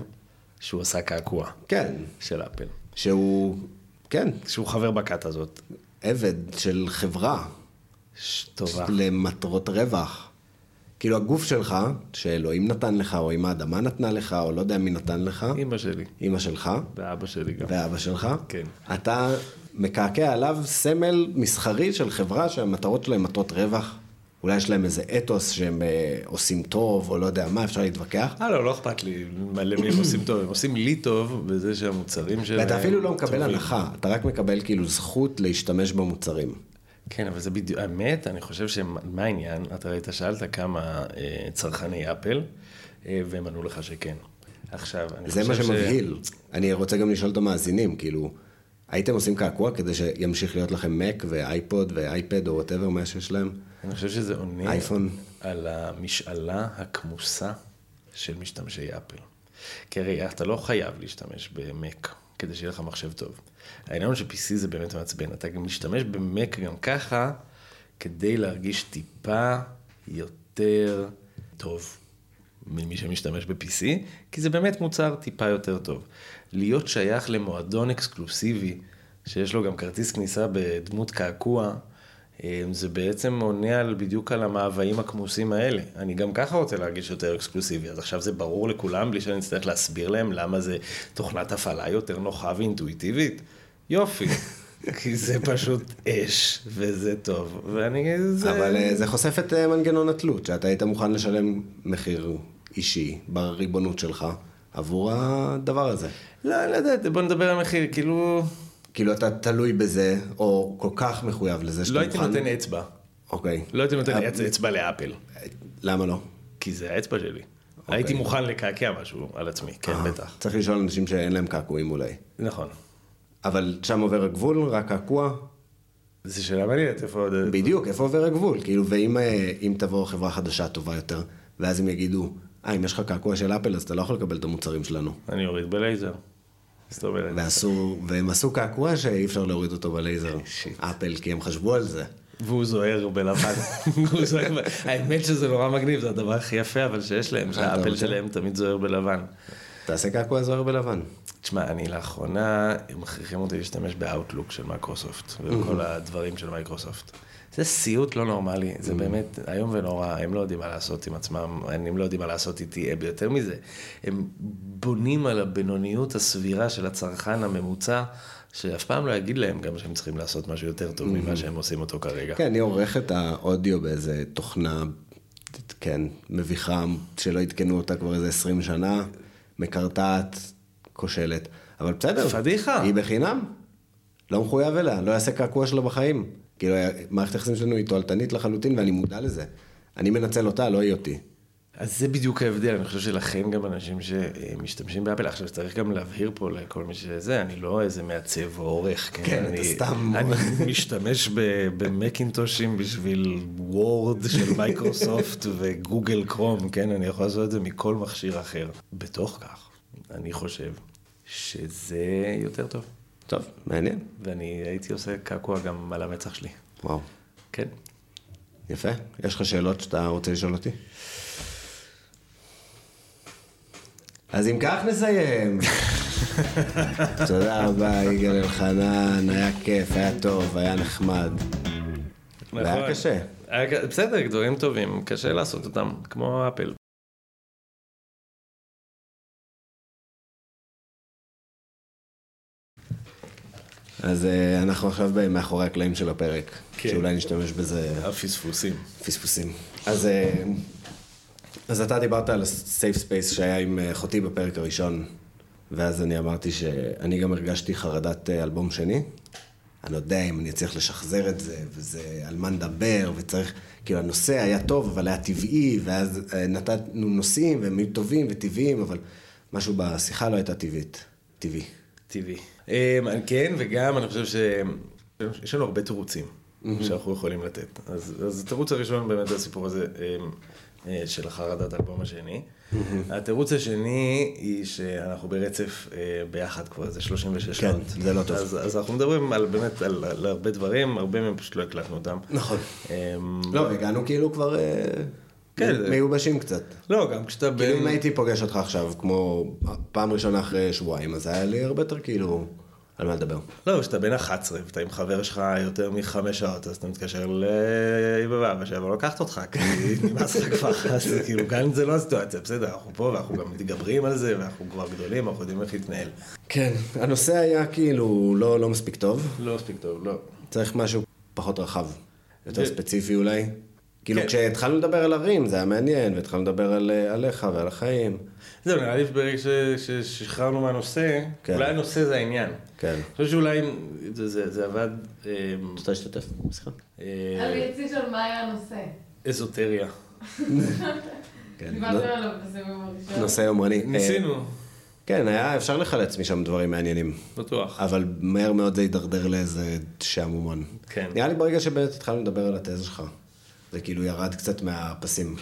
שהוא עשה קעקוע. כן. של אפל. שהוא, כן. שהוא חבר בכת הזאת. עבד של חברה. טובה. למטרות רווח. כאילו הגוף שלך, שאלוהים נתן לך, או אם האדמה נתנה לך, או לא יודע מי נתן לך. אמא שלי. אמא שלך. ואבא שלי גם. ואבא שלך. כן. אתה מקעקע עליו סמל מסחרי של חברה שהמטרות שלהם מטרות רווח. אולי יש להם איזה אתוס שהם אה, עושים טוב, או לא יודע מה, אפשר להתווכח. אה, לא, לא אכפת לי למי הם עושים טוב, הם עושים לי טוב בזה שהמוצרים שלהם... ואתה אפילו לא מקבל הנחה, אתה רק מקבל כאילו זכות להשתמש במוצרים. כן, אבל זה בדיוק, האמת, אני חושב שמה העניין? אתה ראית, שאלת כמה אה, צרכני אפל, אה, והם ענו לך שכן. עכשיו, אני חושב ש... זה מה שמבהיל. אני רוצה גם לשאול את המאזינים, כאילו, הייתם עושים קעקוע כדי שימשיך להיות לכם מק ואייפוד ואייפד או whatever מה שיש להם? אני חושב שזה עונה אייפון. על המשאלה הכמוסה של משתמשי אפל. כי הרי אתה לא חייב להשתמש במק כדי שיהיה לך מחשב טוב. העניין הוא ש-PC זה באמת מעצבן, אתה גם משתמש במק גם ככה, כדי להרגיש טיפה יותר טוב ממי שמשתמש ב-PC, כי זה באמת מוצר טיפה יותר טוב. להיות שייך למועדון אקסקלוסיבי, שיש לו גם כרטיס כניסה בדמות קעקוע, זה בעצם עונה על, בדיוק על המאוויים הכמוסים האלה. אני גם ככה רוצה להרגיש יותר אקסקלוסיבי, אז עכשיו זה ברור לכולם, בלי שאני אצטרך להסביר להם למה זה תוכנת הפעלה יותר נוחה ואינטואיטיבית. יופי. כי זה פשוט אש, וזה טוב, ואני... זה... אבל אה, זה חושף את אה, מנגנון התלות, שאתה היית מוכן לשלם מחיר אישי בריבונות שלך עבור הדבר הזה. לא, לא יודע, בוא נדבר על מחיר, כאילו... כאילו אתה תלוי בזה, או כל כך מחויב לזה שאתה מוכן... לא הייתי נותן אצבע. אוקיי. לא הייתי נותן אצבע לאפל. למה לא? כי זה האצבע שלי. הייתי מוכן לקעקע משהו על עצמי, כן, בטח. צריך לשאול אנשים שאין להם קעקועים אולי. נכון. אבל שם עובר הגבול, רק קעקוע? זו שאלה מעניינת, איפה עוד... בדיוק, איפה עובר הגבול? כאילו, ואם אה, תבוא חברה חדשה טובה יותר, ואז הם יגידו, אה, אם יש לך קעקוע של אפל, אז אתה לא יכול לקבל את המוצרים שלנו. אני אוריד בלייזר. ועשו, והם עשו קעקוע שאי אפשר להוריד אותו בלייזר. אפל, כי הם חשבו על זה. והוא זוהר בלבן. האמת שזה נורא מגניב, זה הדבר הכי יפה אבל שיש להם, שהאפל שלהם תמיד זוהר בלבן. תעשה קעקוע זוהר בלבן. תשמע, אני לאחרונה, הם מכריחים אותי להשתמש באאוטלוק של מייקרוסופט, וכל הדברים של מייקרוסופט. זה סיוט לא נורמלי, זה באמת איום ונורא, הם לא יודעים מה לעשות עם עצמם, הם לא יודעים מה לעשות איתי, יותר מזה, הם בונים על הבינוניות הסבירה של הצרכן הממוצע. שאף פעם לא יגיד להם גם שהם צריכים לעשות משהו יותר טוב ממה שהם עושים אותו כרגע. כן, אני עורך את האודיו באיזה תוכנה, כן, מביכה, שלא עדכנו אותה כבר איזה 20 שנה, מקרטעת, כושלת. אבל בסדר, פדיחה. היא בחינם, לא מחויב אליה, לא יעשה קעקוע שלה בחיים. כאילו, מערכת היחסים שלנו היא תועלתנית לחלוטין, ואני מודע לזה. אני מנצל אותה, לא היא אותי. אז זה בדיוק ההבדל, אני חושב שלכן גם אנשים שמשתמשים באפל, עכשיו צריך גם להבהיר פה לכל מי שזה, אני לא איזה מעצב או עורך, כן, כן אני, אתה סתם... אני משתמש במקינטושים בשביל וורד של מייקרוסופט וגוגל קרום, כן, אני יכול לעשות את זה מכל מכשיר אחר. בתוך כך, אני חושב שזה יותר טוב. טוב, מעניין. ואני הייתי עושה קעקוע גם על המצח שלי. וואו. כן. יפה. יש לך שאלות שאתה רוצה לשאול אותי? אז אם כך נסיים. תודה רבה, יגאל אלחנן, היה כיף, היה טוב, היה נחמד. נכון. והיה קשה. בסדר, דברים טובים, קשה לעשות אותם, כמו אפל. אז uh, אנחנו עכשיו מאחורי הקלעים של הפרק, כן. שאולי נשתמש בזה. הפספוסים. פספוסים. אז, uh, אז אתה דיברת על ה safe space שהיה עם אה, אחותי בפרק הראשון, ואז אני אמרתי שאני גם הרגשתי חרדת אלבום שני. אני לא יודע אם אני אצליח לשחזר את זה, וזה על מה נדבר, וצריך, כאילו הנושא היה טוב, אבל היה טבעי, ואז נתנו נושאים, והם היו טובים וטבעיים, אבל משהו בשיחה לא הייתה טבעית, טבעי. טבעי. אמ, כן, וגם אני חושב שיש לנו הרבה תירוצים שאנחנו יכולים לתת. אז, אז התירוץ הראשון באמת זה הסיפור הזה. אמ, אה, של החרדת האלבום השני. התירוץ השני היא שאנחנו ברצף אה, ביחד כבר איזה 36 כן, שעות. זה לא טוב. אז, אז אנחנו מדברים על באמת על, על הרבה דברים, הרבה מהם פשוט לא הקלטנו אותם. נכון. אמ, לא, הגענו כאילו כבר אה, כן, מיובשים קצת. לא, גם כשאתה כאילו אם בין... הייתי פוגש אותך עכשיו, כמו פעם ראשונה אחרי שבועיים, אז היה לי הרבה יותר כאילו על מה לדבר. לא, כשאתה בן 11 ואתה עם חבר שלך יותר מחמש שעות, אז אתה מתקשר ליבבה ושאבא לוקחת אותך, כי נמאס לך כבר, אז כאילו, אם זה לא הסיטואציה, בסדר, אנחנו פה ואנחנו גם מתגברים על זה, ואנחנו כבר גדולים, אנחנו יודעים איך להתנהל. כן, הנושא היה כאילו לא, לא מספיק טוב, לא מספיק טוב, לא. צריך משהו פחות רחב, יותר ספציפי אולי. כאילו כן. כשהתחלנו לדבר על ערים זה היה מעניין, והתחלנו לדבר על, אה, עליך ועל החיים. זהו, נראה לי ברגע ששחררנו מהנושא, כן. אולי הנושא זה העניין. כן. אני חושב שאולי זה- זה זה עבד אמ, רוצה להשתתף בשיחה? אה, אני רציתי לשאול מה היה הנושא. אזוטריה. כן. דיברתם עליו בסיבוב הראשון. נושא יומרני. אה, ניסינו, כן, היה אפשר לחלץ משם דברים מעניינים. בטוח. אבל מהר מאוד זה הידרדר לאיזה שעמומון. כן. נראה לי ברגע שבאמת התחלנו לדבר על התזה שלך, זה כאילו ירד קצת מהפסים.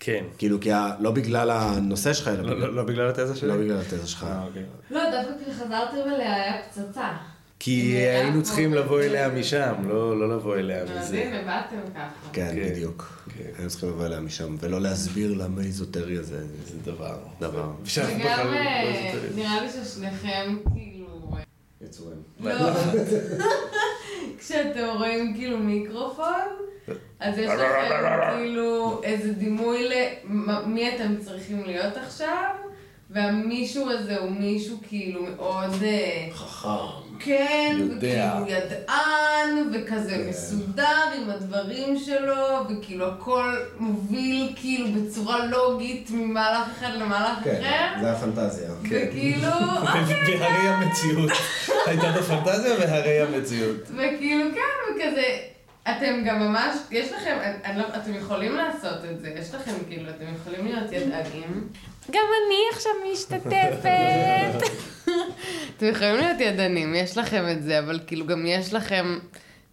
כן. כאילו, כי ה... לא בגלל הנושא שלך, אלא לא- בגלל... לא לא בגלל התזה שלי? לא בגלל התזה שלך. אה, אוקיי. לא, דווקא כשחזרתם אליה היה פצצה. כי היינו צריכים לבוא אליה משם, לא לא לבוא אליה אז מזה. הנה, באתם ככה. כן, כן. בדיוק. כן. היינו צריכים לבוא אליה משם, ולא להסביר למה איזוטריה זה... זה דבר. דבר. וגם לא אה. נראה לי ששניכם כאילו... אה, יצורים. לא. כשאתם רואים כאילו מיקרופון, אז יש לכם כאילו איזה דימוי למי אתם צריכים להיות עכשיו, והמישהו הזה הוא מישהו כאילו מאוד... אה, חכם. כן, יודע. וכאילו ידען, וכזה מסודר עם הדברים שלו, וכאילו הכל מוביל כאילו בצורה לוגית ממהלך אחד למהלך כן, אחר, זה הפנטזיה. וכאילו, בהרי המציאות. הייתה את הפנטזיה והרי המציאות. וכאילו כן, וכזה, אתם גם ממש, יש לכם, אני- לא- אתם יכולים לעשות את זה, יש לכם כאילו, אתם יכולים להיות ידענים. גם אני עכשיו משתתפת. אתם יכולים להיות ידענים, יש לכם את זה, אבל כאילו גם יש לכם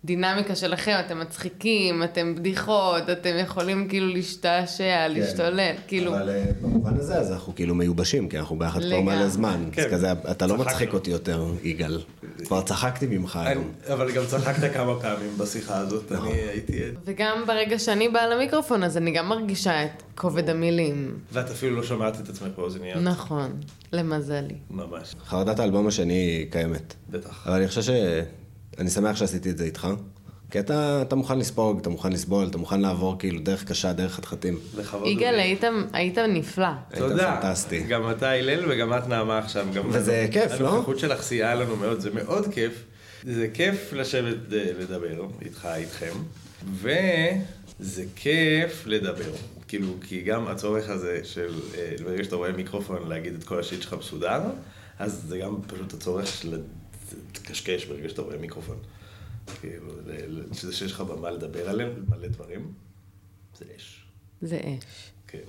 דינמיקה שלכם, אתם מצחיקים, אתם בדיחות, אתם יכולים כאילו להשתעשע, להשתולל, כאילו. אבל אה, במובן הזה, אז אנחנו כאילו מיובשים, כי אנחנו ביחד כבר לגמרי. מלא זמן. אז כן. כזה, אתה לא. מצחיק אותי יותר, יגאל. כבר צחקתי ממך היום. אבל גם צחקת כמה פעמים בשיחה הזאת, אני הייתי עד. וגם ברגע שאני באה למיקרופון, אז אני גם מרגישה את כובד המילים. ואת אפילו לא שומעת את עצמך באוזניות. נכון, למזלי. ממש, חרדת האלבום השני קיימת. בטח. אבל אני חושב ש... אני שמח שעשיתי את זה איתך. כי אתה, אתה מוכן לספוג, אתה מוכן לסבול, אתה מוכן לעבור כאילו דרך קשה, דרך חתחתים. יגאל. היית, היית נפלא. היית תודה. פנטסטי. גם אתה הלל וגם את נעמה עכשיו. גם וזה כיף, לא? הנוכחות שלך סייעה לנו מאוד, זה מאוד כיף. זה כיף לשבת אה, לדבר איתך, איתכם, וזה כיף לדבר. כאילו, כי גם הצורך הזה של, אה, ברגע שאתה רואה מיקרופון להגיד את כל השיט שלך מסודר, אז זה גם פשוט הצורך של לקשקש ברגע שאתה רואה מיקרופון. כאילו, ל- ל- שזה שיש לך במה לדבר עליהם, מלא דברים, זה אש. זה אש. כן.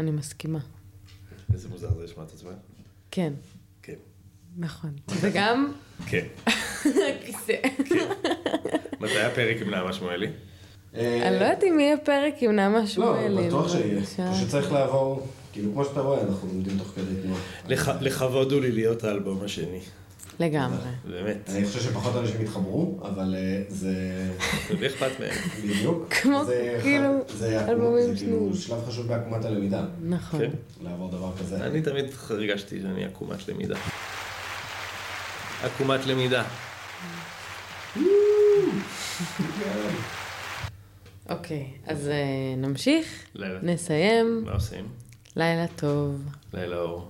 אני מסכימה. איזה מוזר זה לשמוע את עצמך. כן, כן. נכון. וגם כן. הכיסא. מתי הפרק עם נעמה שמואלי? אני לא יודעת אם יהיה פרק עם נעמה שמואלי. לא, בטוח שיהיה. פשוט צריך לעבור, כאילו כמו שאתה רואה, אנחנו לומדים תוך כדי תנועה. לכ- לכבוד הוא לי להיות האלבום השני. לגמרי. באמת. אני חושב שפחות אנשים יתחברו, אבל אה, זה מי אכפת מהם? בדיוק. כמו, כאילו, זה אלבומים זה כאילו. שלב חשוב בעקומת הלמידה, נכון. כן. לעבור דבר כזה. אני תמיד הרגשתי שאני עקומת למידה. עקומת למידה. אוקיי, אז אה, נמשיך, לילה. נסיים. מה עושים? לילה טוב. לילה אור.